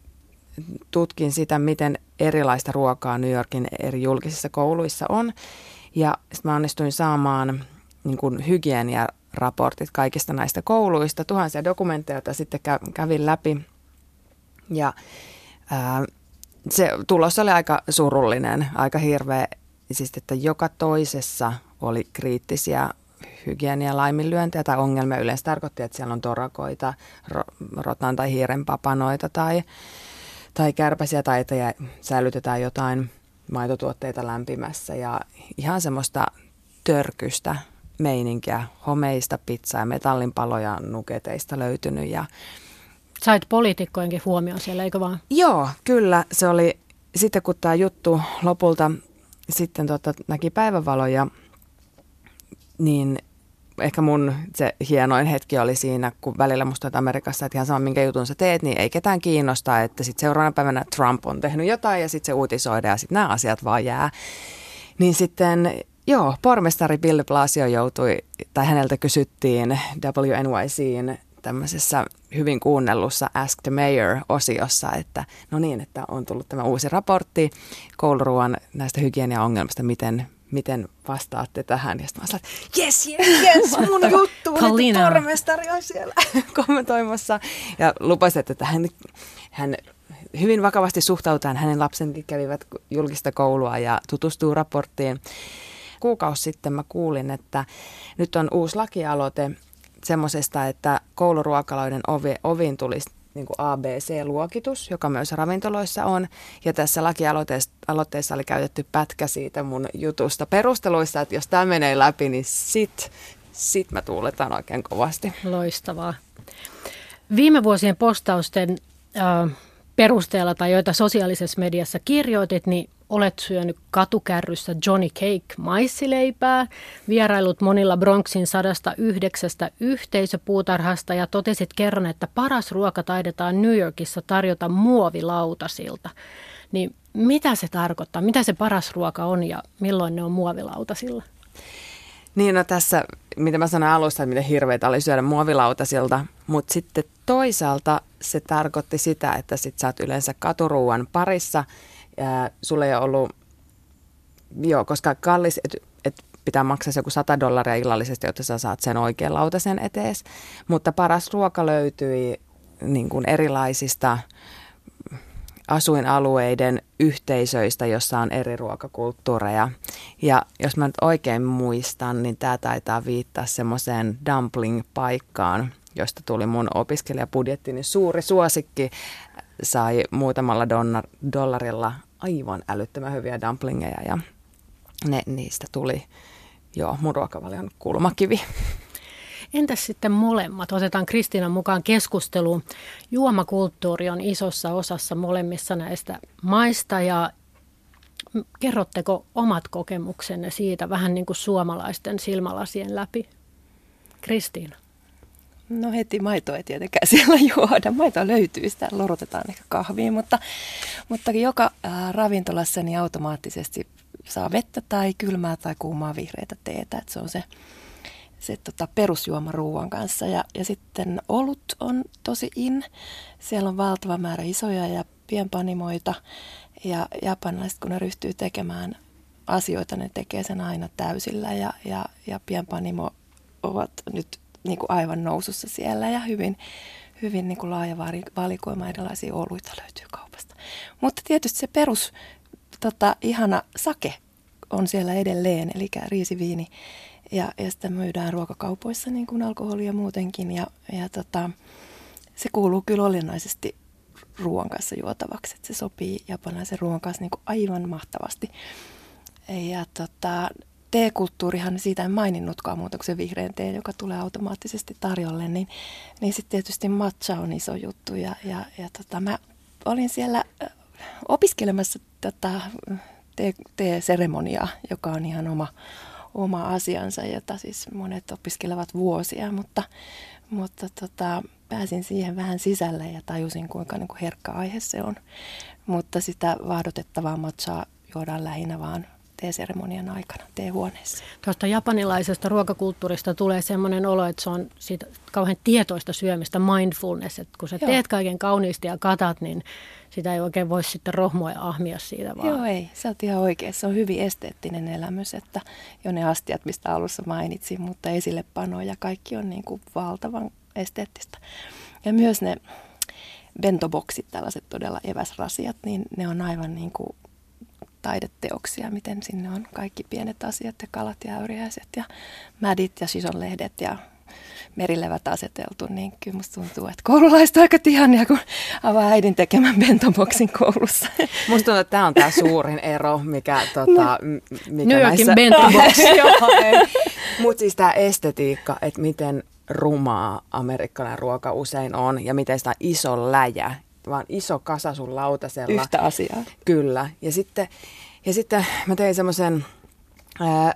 Speaker 3: tutkin sitä, miten erilaista ruokaa New Yorkin eri julkisissa kouluissa on. Ja sitten mä onnistuin saamaan niin kuin hygieniaraportit kaikista näistä kouluista, tuhansia dokumentteja, joita sitten kävin läpi. Ja ää, se tulos oli aika surullinen, aika hirveä siis että joka toisessa oli kriittisiä hygienia laiminlyöntejä tai ongelmia. Yleensä tarkoitti, että siellä on torakoita, rotan tai hiiren papanoita tai, tai kärpäsiä tai että säilytetään jotain maitotuotteita lämpimässä ja ihan semmoista törkystä meininkiä, homeista pizzaa ja metallinpaloja nuketeista löytynyt. Ja
Speaker 1: Sait poliitikkojenkin huomioon siellä, eikö vaan?
Speaker 3: Joo, kyllä. Se oli sitten kun tämä juttu lopulta sitten tota, näki päivävaloja, niin ehkä mun se hienoin hetki oli siinä, kun välillä musta että Amerikassa, että ihan sama minkä jutun sä teet, niin ei ketään kiinnosta, että sitten seuraavana päivänä Trump on tehnyt jotain ja sitten se uutisoidaan ja sitten nämä asiat vaan jää. Niin sitten joo, pormestari Bill Blasio joutui, tai häneltä kysyttiin WNYCin tämmöisessä hyvin kuunnellussa Ask the Mayor-osiossa, että no niin, että on tullut tämä uusi raportti kouluruoan näistä hygieniaongelmista, miten, miten vastaatte tähän. Ja sitten mä sanoin, että yes, yes, yes, [LAUGHS] mun juttu, että pormestari on siellä [LAUGHS] kommentoimassa. Ja lupasin, että hän, hän hyvin vakavasti suhtautuu, hänen lapsenkin kävivät julkista koulua ja tutustuu raporttiin. Kuukausi sitten mä kuulin, että nyt on uusi lakialoite semmoisesta, että kouluruokaloiden ovi, oviin tulisi niin kuin ABC-luokitus, joka myös ravintoloissa on. Ja tässä lakialoitteessa oli käytetty pätkä siitä mun jutusta perusteluissa, että jos tämä menee läpi, niin sit, sit mä tuuletan oikein kovasti.
Speaker 1: Loistavaa. Viime vuosien postausten äh, perusteella tai joita sosiaalisessa mediassa kirjoitit, niin olet syönyt katukärryssä Johnny Cake maissileipää, vierailut monilla Bronxin sadasta yhdeksästä yhteisöpuutarhasta ja totesit kerran, että paras ruoka taidetaan New Yorkissa tarjota muovilautasilta. Niin mitä se tarkoittaa? Mitä se paras ruoka on ja milloin ne on muovilautasilla?
Speaker 3: Niin, no tässä, mitä mä sanoin alussa, että miten hirveitä oli syödä muovilautasilta, mutta sitten toisaalta se tarkoitti sitä, että sit sä oot yleensä katuruuan parissa – sulle ei ollut, joo, koska kallis, että et pitää maksaa joku 100 dollaria illallisesti, jotta sä saat sen oikean lautasen etees. Mutta paras ruoka löytyi niin kuin erilaisista asuinalueiden yhteisöistä, jossa on eri ruokakulttuureja. Ja jos mä nyt oikein muistan, niin tämä taitaa viittaa semmoiseen dumpling-paikkaan, josta tuli mun opiskelijapudjettini suuri suosikki. Sai muutamalla dollarilla aivan älyttömän hyviä dumplingeja ja ne, niistä tuli jo mun ruokavalion kulmakivi.
Speaker 1: Entäs sitten molemmat? Otetaan Kristiinan mukaan keskusteluun. Juomakulttuuri on isossa osassa molemmissa näistä maista ja kerrotteko omat kokemuksenne siitä vähän niin kuin suomalaisten silmälasien läpi? Kristiina.
Speaker 2: No heti maitoa ei tietenkään siellä [LAUGHS] juoda. Maitoa löytyy, sitä lorotetaan ehkä kahviin, mutta, mutta joka ravintolassa niin automaattisesti saa vettä tai kylmää tai kuumaa vihreitä teetä. Että se on se, se tota, perusjuoma ruoan kanssa. Ja, ja sitten olut on tosi in. Siellä on valtava määrä isoja ja pienpanimoita. Ja japanilaiset, kun ne ryhtyy tekemään asioita, ne tekee sen aina täysillä. Ja, ja, ja pienpanimo ovat nyt niin kuin aivan nousussa siellä ja hyvin, hyvin niin kuin laaja valikoima erilaisia oluita löytyy kaupasta. Mutta tietysti se perus tota, ihana sake on siellä edelleen, eli riisiviini. Ja, ja sitä myydään ruokakaupoissa niin kuin alkoholia muutenkin. Ja, ja tota, se kuuluu kyllä olennaisesti ruoan kanssa juotavaksi. Että se sopii japanilaisen ruoan kanssa niin kuin aivan mahtavasti. Ja tota, teekulttuurihan, siitä en maininnutkaan muuta kuin se vihreän tee, joka tulee automaattisesti tarjolle, niin, niin sitten tietysti matcha on iso juttu. Ja, ja, ja tota, mä olin siellä opiskelemassa tätä tee-seremoniaa, joka on ihan oma, oma asiansa, jota siis monet opiskelevat vuosia, mutta, mutta tota, pääsin siihen vähän sisälle ja tajusin, kuinka niin kuin herkkä aihe se on. Mutta sitä vahdotettavaa matchaa juodaan lähinnä vaan teeseremonian aikana teehuoneessa.
Speaker 1: Tuosta japanilaisesta ruokakulttuurista tulee sellainen olo, että se on siitä kauhean tietoista syömistä, mindfulness, että kun sä Joo. teet kaiken kauniisti ja katat, niin sitä ei oikein voi sitten rohmoa ja ahmia siitä vaan.
Speaker 2: Joo, ei. Sä oot ihan oikein. Se on hyvin esteettinen elämys, että jo ne astiat, mistä alussa mainitsin, mutta esillepano ja kaikki on niin kuin valtavan esteettistä. Ja myös ne bentoboksit, tällaiset todella eväsrasiat, niin ne on aivan niin kuin taideteoksia, miten sinne on kaikki pienet asiat ja kalat ja äyriäiset ja mädit ja sisonlehdet ja merilevät aseteltu, niin kyllä musta tuntuu, että koululaiset aika tihania, kun avaa äidin tekemän bentoboksin koulussa. [LAUGHS]
Speaker 3: Musta tuntuu, että tämä on tämä suurin ero, mikä, tota, no,
Speaker 1: mikä New Yorkin näissä... bentobox.
Speaker 3: Mutta siis tämä estetiikka, että miten rumaa amerikkalainen ruoka usein on ja miten sitä iso läjä vaan iso kasa sun lautasella.
Speaker 2: Yhtä asiaa.
Speaker 3: Kyllä. Ja sitten, ja sitten mä tein semmoisen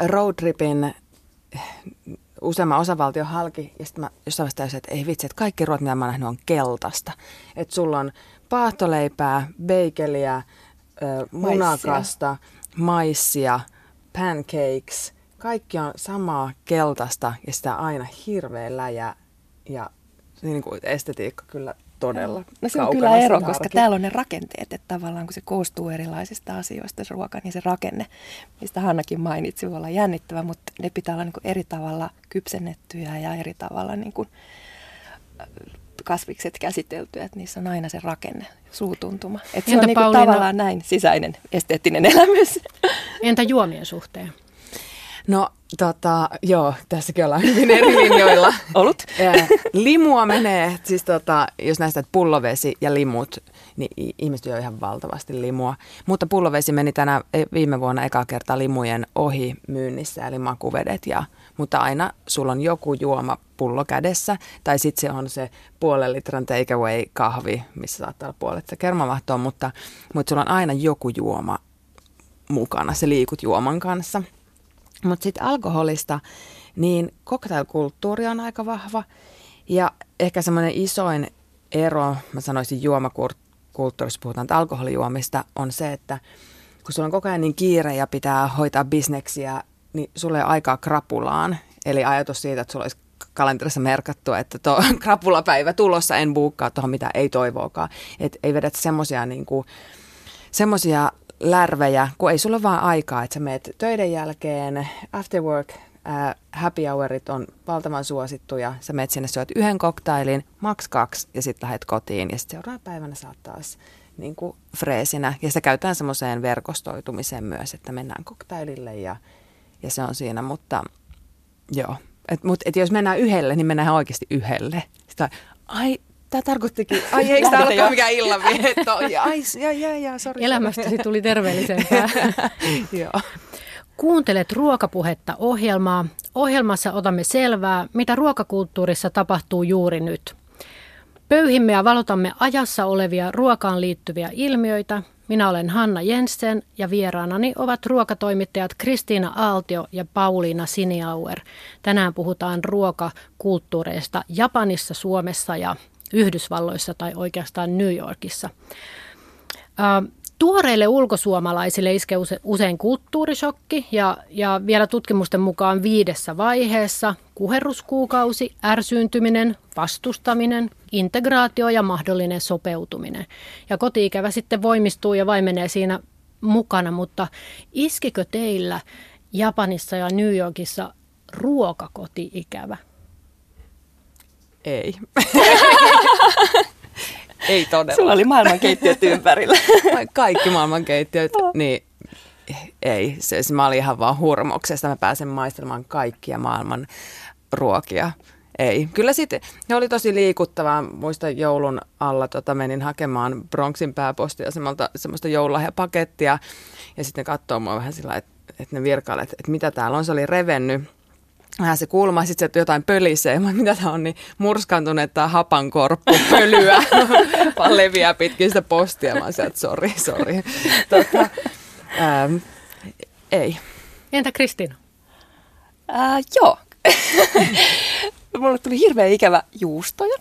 Speaker 3: roadtripin useamman osavaltion halki, ja sitten mä jossain vaiheessa että ei vitsi, että kaikki ruoat, mitä mä nähnyt, on keltaista. Että sulla on paahtoleipää, beikeliä, munakasta, maissia, pancakes, kaikki on samaa keltaista ja sitä aina hirveä läjä ja niin kuin estetiikka kyllä todella
Speaker 2: No se on kyllä ero, koska arki. täällä on ne rakenteet, että tavallaan kun se koostuu erilaisista asioista se ruoka, niin se rakenne, mistä Hannakin mainitsi, voi olla jännittävä, mutta ne pitää olla niin eri tavalla kypsennettyjä ja eri tavalla niin kuin äh, kasvikset käsiteltyä, että niissä on aina se rakenne, suutuntuma. Että se on niin kuin tavallaan näin sisäinen esteettinen elämys.
Speaker 1: Entä juomien suhteen?
Speaker 3: No tota, joo, tässäkin ollaan hyvin eri linjoilla. [LAUGHS]
Speaker 2: Olut?
Speaker 3: Limua menee, siis tota, jos näistä että pullovesi ja limut, niin ihmiset jo ihan valtavasti limua. Mutta pullovesi meni tänä e, viime vuonna eka kerta limujen ohi myynnissä, eli makuvedet. Ja, mutta aina sulla on joku juoma pullo kädessä, tai sitten se on se puolen litran takeaway kahvi, missä saattaa olla puolet se kermavahtoa, mutta, mutta sulla on aina joku juoma mukana, se liikut juoman kanssa. Mutta sitten alkoholista, niin cocktailkulttuuri on aika vahva. Ja ehkä semmoinen isoin ero, mä sanoisin juomakulttuurissa, puhutaan alkoholijuomista, on se, että kun sulla on koko ajan niin kiire ja pitää hoitaa bisneksiä, niin sulla ei aikaa krapulaan. Eli ajatus siitä, että sulla olisi kalenterissa merkattu, että tuo [LAUGHS] krapulapäivä tulossa, en buukkaa tuohon mitä ei toivoakaan. Että ei vedetä semmoisia niin semmoisia lärvejä, kun ei sulla vaan aikaa, että sä meet töiden jälkeen, after work, äh, happy hourit on valtavan suosittuja. Sä meet sinne, syöt yhden koktailin, maks kaksi ja sitten lähdet kotiin ja sitten seuraavana päivänä saat taas niin kuin freesinä. Ja sitä käytetään semmoiseen verkostoitumiseen myös, että mennään koktailille ja, ja se on siinä, mutta joo. Et, mut, et jos mennään yhdelle, niin mennään oikeasti yhdelle. Sitä, ai, Tämä tarkoittikin, ai eikö tämä olekaan mikään illanvietto? Ai, ja, ja, ja, sorry. [LAUGHS]
Speaker 1: Elämästäsi tuli terveellisempää. [LAUGHS]
Speaker 3: Joo.
Speaker 1: Kuuntelet ruokapuhetta ohjelmaa. Ohjelmassa otamme selvää, mitä ruokakulttuurissa tapahtuu juuri nyt. Pöyhimme ja valotamme ajassa olevia ruokaan liittyviä ilmiöitä. Minä olen Hanna Jensen ja vieraanani ovat ruokatoimittajat Kristiina Aaltio ja Pauliina Siniauer. Tänään puhutaan ruokakulttuureista Japanissa, Suomessa ja Yhdysvalloissa tai oikeastaan New Yorkissa. Tuoreille ulkosuomalaisille iskee usein kulttuurishokki ja, ja vielä tutkimusten mukaan viidessä vaiheessa kuherruskuukausi, ärsyyntyminen, vastustaminen, integraatio ja mahdollinen sopeutuminen. Ja kotiikävä sitten voimistuu ja vaimenee siinä mukana, mutta iskikö teillä Japanissa ja New Yorkissa ruokakoti-ikävä?
Speaker 3: Ei. [LAUGHS] Ei todella.
Speaker 2: Sulla oli maailmankeittiöt ympärillä.
Speaker 3: Kaikki maailmankeittiöt, niin ei. Se, se, mä olin ihan vaan hurmoksesta. Mä pääsen maistelemaan kaikkia maailman ruokia. Ei. Kyllä sitten, ne oli tosi liikuttavaa. Muista joulun alla tota, menin hakemaan Bronxin pääpostiasemalta semmoista joululahjapakettia. Ja sitten katsoo mua vähän sillä että että ne virkailet, että mitä täällä on. Se oli revennyt vähän se kulma, sitten se jotain pölisee, [LAUGHS] mitä tämä on, niin murskantunutta hapankorppu [LAUGHS] pölyä, [LAUGHS] vaan leviää pitkin sitä postia. Mä että sori, sori. Tota, ähm, ei.
Speaker 1: Entä Kristiina?
Speaker 2: Äh, joo. Mulle tuli hirveän ikävä juustoja,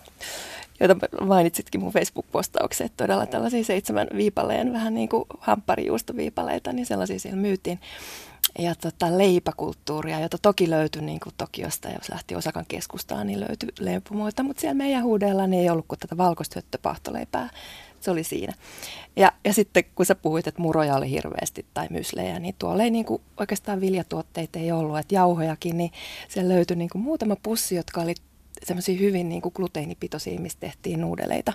Speaker 2: joita mainitsitkin mun Facebook-postaukseen, että todella tällaisia seitsemän viipaleen, vähän niin kuin hampparijuustoviipaleita, niin sellaisia siellä myytiin ja tota, leipäkulttuuria, jota toki löytyi niin kuin Tokiosta, jos lähti Osakan keskustaan, niin löytyi leipomoita, mutta siellä meidän huudeella niin ei ollut kuin tätä valkoista höttöpahtoleipää. Se oli siinä. Ja, ja sitten kun sä puhuit, että muroja oli hirveästi tai myslejä, niin tuolla ei niin kuin, oikeastaan viljatuotteita ei ollut, että jauhojakin, niin siellä löytyi niin kuin muutama pussi, jotka oli semmoisia hyvin niin kuin gluteenipitoisia, mistä tehtiin nuudeleita,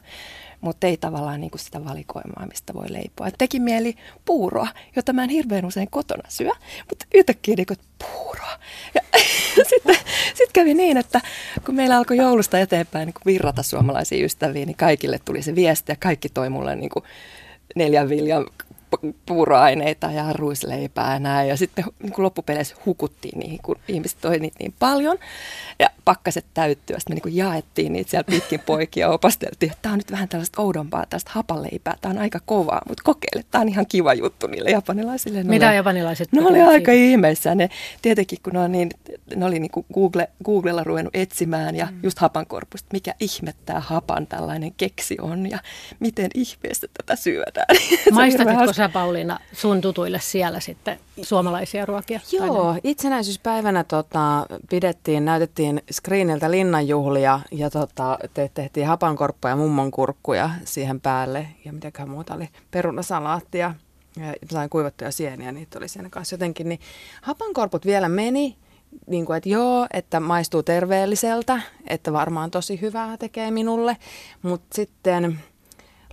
Speaker 2: mutta ei tavallaan niin kuin sitä valikoimaa, mistä voi leipoa. Et teki mieli puuroa, jota mä en hirveän usein kotona syö, mutta yhtäkkiä niin kuin, puuroa. Ja [LAUGHS] sitten sit kävi niin, että kun meillä alkoi joulusta eteenpäin niin kuin virrata suomalaisia ystäviä, niin kaikille tuli se viesti ja kaikki toi mulle niin kuin neljän viljan puuroaineita ja ruisleipää ja näin. Ja sitten niin kuin loppupeleissä hukuttiin niihin, kun ihmiset toi niitä niin paljon. Ja pakkaset täyttyä. Sitten me niin kuin jaettiin niitä siellä pitkin poikia ja opasteltiin, että tämä on nyt vähän tällaista oudompaa, tällaista hapaleipää. Tämä on aika kovaa, mutta kokeile. Tämä on ihan kiva juttu niille japanilaisille.
Speaker 1: Mitä ne japanilaiset
Speaker 2: Ne oli aika ihmeessä. Ne, tietenkin kun ne, on niin, ne oli niin kuin Google, Googlella ruvennut etsimään ja mm. just hapankorpusta, mikä ihme tämä hapan tällainen keksi on ja miten ihmeessä tätä syödään. [LAUGHS]
Speaker 1: Maistatitko sä Pauliina sun tutuille siellä sitten suomalaisia ruokia?
Speaker 3: Joo, itsenäisyyspäivänä tota, pidettiin, näytettiin screeniltä linnanjuhlia ja tota, te, tehtiin hapankorppuja ja mummonkurkkuja siihen päälle. Ja mitäköhän muuta oli, perunasalaattia. Ja sain kuivattuja sieniä, niitä oli siinä kanssa jotenkin. Niin hapankorput vielä meni, niin kuin, että joo, että maistuu terveelliseltä, että varmaan tosi hyvää tekee minulle, mutta sitten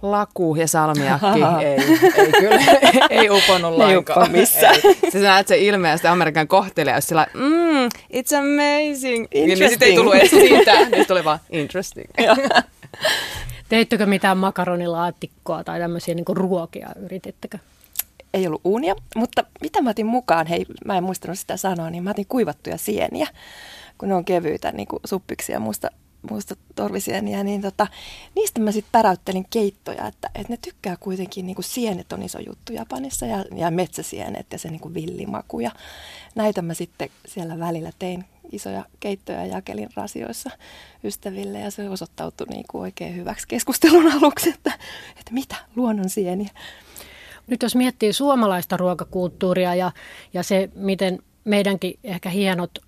Speaker 3: laku ja salmiakki ei, ei kyllä, [LAUGHS] ei uponut
Speaker 2: ei
Speaker 3: lainkaan.
Speaker 2: missään.
Speaker 3: Ei. Siis näet se ilme ja sitten Amerikan kohteliaus sillä mm, it's amazing. Niin sitten ei tullut edes siitä, niin tuli vaan interesting. [LAUGHS]
Speaker 1: Teittekö mitään makaronilaatikkoa tai tämmöisiä niin ruokia, yritittekö?
Speaker 2: Ei ollut uunia, mutta mitä mä otin mukaan, hei mä en muistanut sitä sanoa, niin mä otin kuivattuja sieniä, kun ne on kevyitä niin kuin suppiksi ja musta muista torvisieniä, niin tota, niistä mä sitten päräyttelin keittoja, että, että ne tykkää kuitenkin, niin kuin sienet on iso juttu Japanissa ja, ja metsäsienet ja se niin kuin villimaku. Ja näitä mä sitten siellä välillä tein isoja keittoja ja jakelin rasioissa ystäville ja se osoittautui niin kuin oikein hyväksi keskustelun [LAUGHS] aluksi, että, että mitä luonnon sieniä.
Speaker 1: Nyt jos miettii suomalaista ruokakulttuuria ja, ja se, miten meidänkin ehkä hienot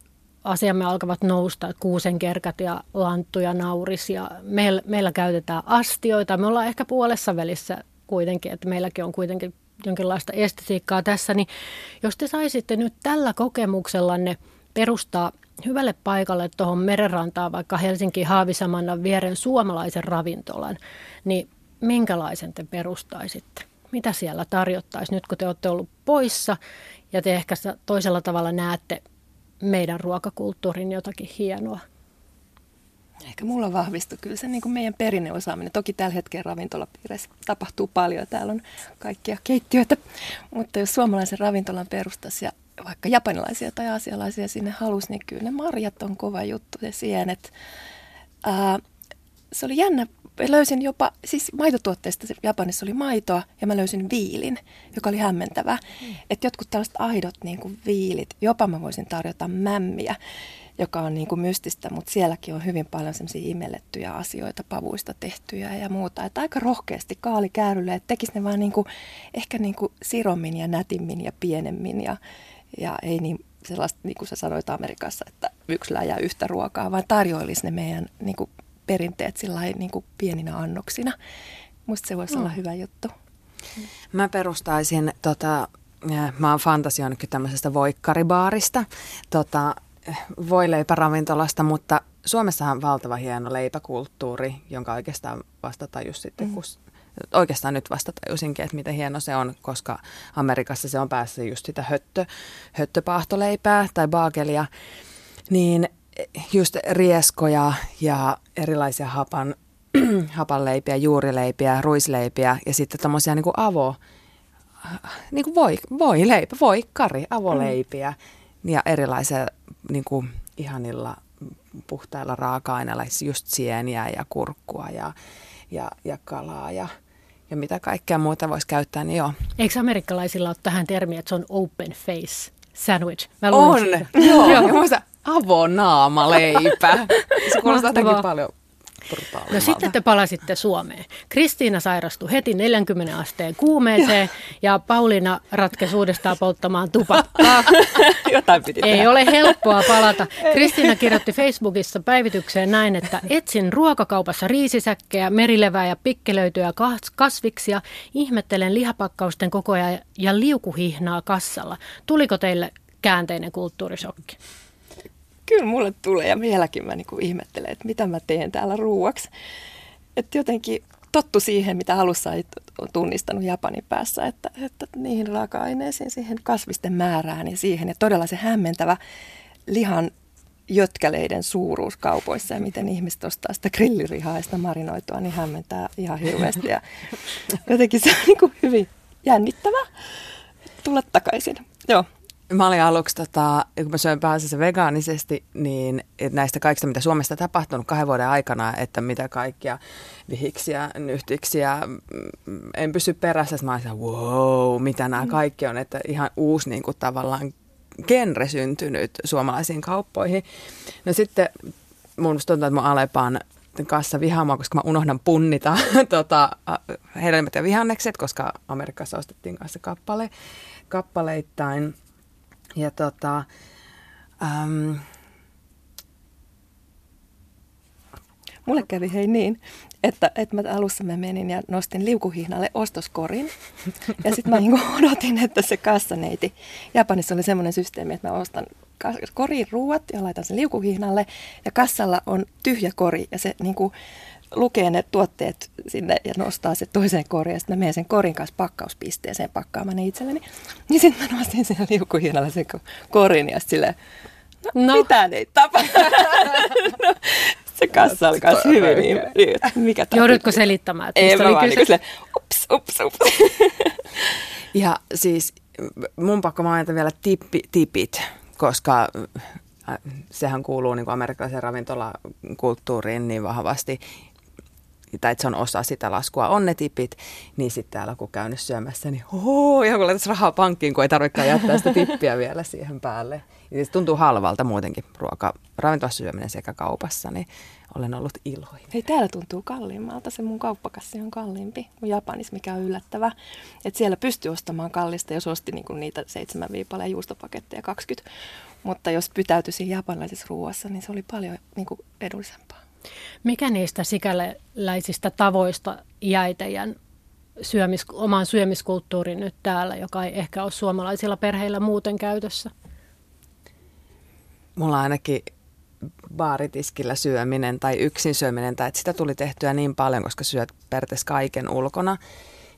Speaker 1: asiamme alkavat nousta, kuusenkerkat ja lanttu ja nauris ja meillä, meillä käytetään astioita. Me ollaan ehkä puolessa välissä kuitenkin, että meilläkin on kuitenkin jonkinlaista estetiikkaa tässä, niin jos te saisitte nyt tällä kokemuksellanne perustaa hyvälle paikalle tuohon merenrantaan, vaikka Helsinki Haavisamannan vieren suomalaisen ravintolan, niin minkälaisen te perustaisitte? Mitä siellä tarjottaisiin nyt, kun te olette ollut poissa ja te ehkä toisella tavalla näette meidän ruokakulttuurin jotakin hienoa.
Speaker 2: Ehkä mulla vahvistui kyllä se niin kuin meidän perinneosaaminen. Toki tällä hetkellä ravintolapiireissä tapahtuu paljon. Täällä on kaikkia keittiöitä. Mutta jos suomalaisen ravintolan perustaisi ja vaikka japanilaisia tai aasialaisia sinne halusi, niin kyllä ne marjat on kova juttu ja sienet. Ää, se oli jännä löysin jopa, siis maitotuotteista Japanissa oli maitoa ja mä löysin viilin, joka oli hämmentävä. Mm. Että jotkut tällaiset aidot niin kuin viilit, jopa mä voisin tarjota mämmiä, joka on niin kuin mystistä, mutta sielläkin on hyvin paljon semmoisia imellettyjä asioita, pavuista tehtyjä ja muuta. Että aika rohkeasti kaali käärylle, että tekisi ne vaan niin kuin, ehkä niin kuin sirommin ja nätimmin ja pienemmin ja, ja ei niin sellaista, niin kuin sä sanoit Amerikassa, että yksi läjä yhtä ruokaa, vaan tarjoilisi ne meidän niin kuin perinteet sillä niin kuin pieninä annoksina. Musta se voisi mm. olla hyvä juttu.
Speaker 3: Mä perustaisin, tota, mä oon fantasioinut tämmöisestä voikkaribaarista, tota, voileipäravintolasta, mutta Suomessahan on valtava hieno leipäkulttuuri, jonka oikeastaan vasta tajus sitten, mm. kun oikeastaan nyt vasta tajusinkin, että miten hieno se on, koska Amerikassa se on päässä just sitä höttö, höttöpaahtoleipää tai baagelia, niin just rieskoja ja erilaisia hapan, [CLEARS THROAT] hapanleipiä, juurileipiä, ruisleipiä ja sitten tämmöisiä niin avo, niin kuin voi, voi leipä, voi kari, avoleipiä mm. ja erilaisia niin kuin ihanilla puhtailla raaka-aineilla, siis just sieniä ja kurkkua ja, ja, ja kalaa ja, ja mitä kaikkea muuta voisi käyttää, niin joo.
Speaker 1: Eikö amerikkalaisilla ole tähän termi, että se on open face sandwich?
Speaker 3: Mä on, joo. [LAUGHS] joo. Avonaamaleipä. [LAUGHS] Se kuulostaa jotenkin paljon
Speaker 1: No sitten te palasitte Suomeen. Kristiina sairastui heti 40 asteen kuumeeseen [LAUGHS] ja Pauliina ratkesi uudestaan polttamaan tupakkaa. [LAUGHS]
Speaker 2: Jotain piti
Speaker 1: Ei tehdä. ole helppoa palata. Kristiina kirjoitti Facebookissa päivitykseen näin, että etsin ruokakaupassa riisisäkkejä, merilevää ja pikkelöityjä kasviksia. Ihmettelen lihapakkausten kokoja ja liukuhihnaa kassalla. Tuliko teille käänteinen kulttuurisokki?
Speaker 2: Kyllä mulle tulee ja vieläkin mä niinku ihmettelen, että mitä mä teen täällä ruuaksi. Että jotenkin tottu siihen, mitä alussa on tunnistanut Japanin päässä, että, että niihin raaka-aineisiin, siihen kasvisten määrään ja siihen. Ja todella se hämmentävä lihan jötkäleiden suuruus kaupoissa ja miten ihmiset ostaa sitä grillirihaa ja sitä marinoitua, niin hämmentää ihan hirveästi. Ja [LAUGHS] jotenkin se on niin kuin hyvin jännittävä tulla takaisin. Joo.
Speaker 3: Mä olin aluksi, tota, kun mä söin pääasiassa vegaanisesti, niin näistä kaikista, mitä Suomessa tapahtunut kahden vuoden aikana, että mitä kaikkia vihiksiä, nyhtiksiä, mm, en pysy perässä. Mä olin wow, mitä nämä mm. kaikki on, että ihan uusi niin kuin, tavallaan genre syntynyt suomalaisiin kauppoihin. No sitten mun tuntuu, että mun Alepaan kanssa vihaamaan, koska mä unohdan punnita [LAUGHS] tota, hedelmät ja vihannekset, koska Amerikassa ostettiin kanssa kappale, kappaleittain – ja tota,
Speaker 2: äm, mulle kävi hei niin, että, että mä alussa mä menin ja nostin liukuhihnalle ostoskorin. Ja sitten mä niin odotin, että se kassaneiti. Japanissa oli semmoinen systeemi, että mä ostan korin ruuat ja laitan sen liukuhihnalle. Ja kassalla on tyhjä kori ja se niin kuin, lukee ne tuotteet sinne ja nostaa se toiseen koriin. Ja sitten mä menen sen korin kanssa pakkauspisteeseen pakkaamaan ne itselleni. Niin sitten mä nostin sen liukuhihnalla sen korin ja silleen, no, no. mitään ei tapa. [LAUGHS] no, se kassa oli kanssa hyvin niin, mikä
Speaker 1: Joudutko selittämään?
Speaker 2: Että ei, mä vaan niin sille, ups, ups, ups.
Speaker 3: ja siis mun pakko mainita vielä tippi, tipit, koska äh, sehän kuuluu niin kuin amerikkalaisen ravintolakulttuuriin niin vahvasti tai että se on osa sitä laskua, on ne tipit, niin sitten täällä kun käynyt syömässä, niin oho, ihan kun laitaisi rahaa pankkiin, kun ei tarvitsekaan jättää sitä tippiä vielä siihen päälle. Ja se tuntuu halvalta muutenkin ruoka, ravintolassa syöminen sekä kaupassa, niin olen ollut iloinen.
Speaker 2: Hei, täällä tuntuu kalliimmalta. Se mun kauppakassi on kalliimpi kuin Japanissa, mikä on yllättävä. Et siellä pystyy ostamaan kallista, jos osti niinku niitä seitsemän viipaleen juustopaketteja 20. Mutta jos pytäytyisin japanilaisessa ruoassa, niin se oli paljon niinku edullisempaa.
Speaker 1: Mikä niistä sikäläisistä tavoista jäi teidän syömis, omaan syömiskulttuuriin nyt täällä, joka ei ehkä ole suomalaisilla perheillä muuten käytössä?
Speaker 3: Mulla ainakin baaritiskillä syöminen tai yksin syöminen, tai että sitä tuli tehtyä niin paljon, koska syöt periaatteessa kaiken ulkona.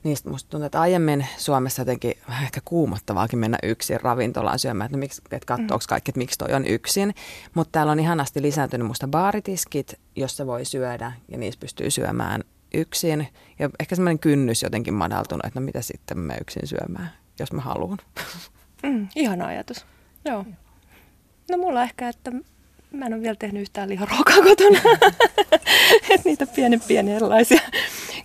Speaker 3: Niistä musta tuntuu, että aiemmin Suomessa jotenkin vähän ehkä kuumottavaakin mennä yksin ravintolaan syömään, että, miksi, että katsoako kaikki, että miksi toi on yksin. Mutta täällä on ihanasti lisääntynyt musta baaritiskit, jossa voi syödä ja niissä pystyy syömään yksin. Ja ehkä semmoinen kynnys jotenkin madaltunut, että no mitä sitten mä yksin syömään, jos mä haluan. [LAUGHS]
Speaker 2: Mm, ihana ajatus, joo. No mulla ehkä, että mä en ole vielä tehnyt yhtään liharuokaa kotona. [LAUGHS] että niitä pienen pieniä erilaisia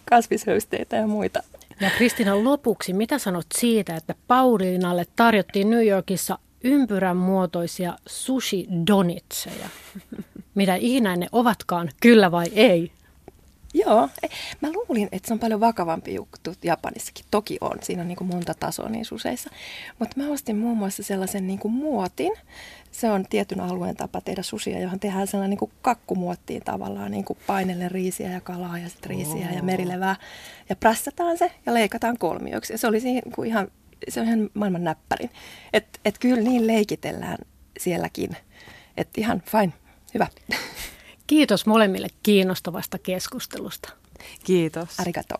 Speaker 2: kasvishöysteitä ja muita.
Speaker 1: Ja Kristina, lopuksi, mitä sanot siitä, että Pauliinalle tarjottiin New Yorkissa ympyrän muotoisia sushi-donitseja? Mitä ikinä ne ovatkaan, kyllä vai ei?
Speaker 2: Joo, mä luulin, että se on paljon vakavampi juttu Japanissakin. Toki on, siinä on niin kuin monta tasoa niin useissa. Mutta mä ostin muun muassa sellaisen niin kuin muotin. Se on tietyn alueen tapa tehdä susia, johon tehdään sellainen niin kuin kakkumuottiin tavallaan, niin kuin painelle riisiä ja kalaa ja sitten riisiä oh. ja merilevää. Ja prassataan se ja leikataan kolmioksi. Ja se oli siinä kuin ihan, se on ihan maailman näppärin. Että et kyllä niin leikitellään sielläkin. Että ihan fine, hyvä.
Speaker 1: Kiitos molemmille kiinnostavasta keskustelusta.
Speaker 3: Kiitos.
Speaker 2: Arigato.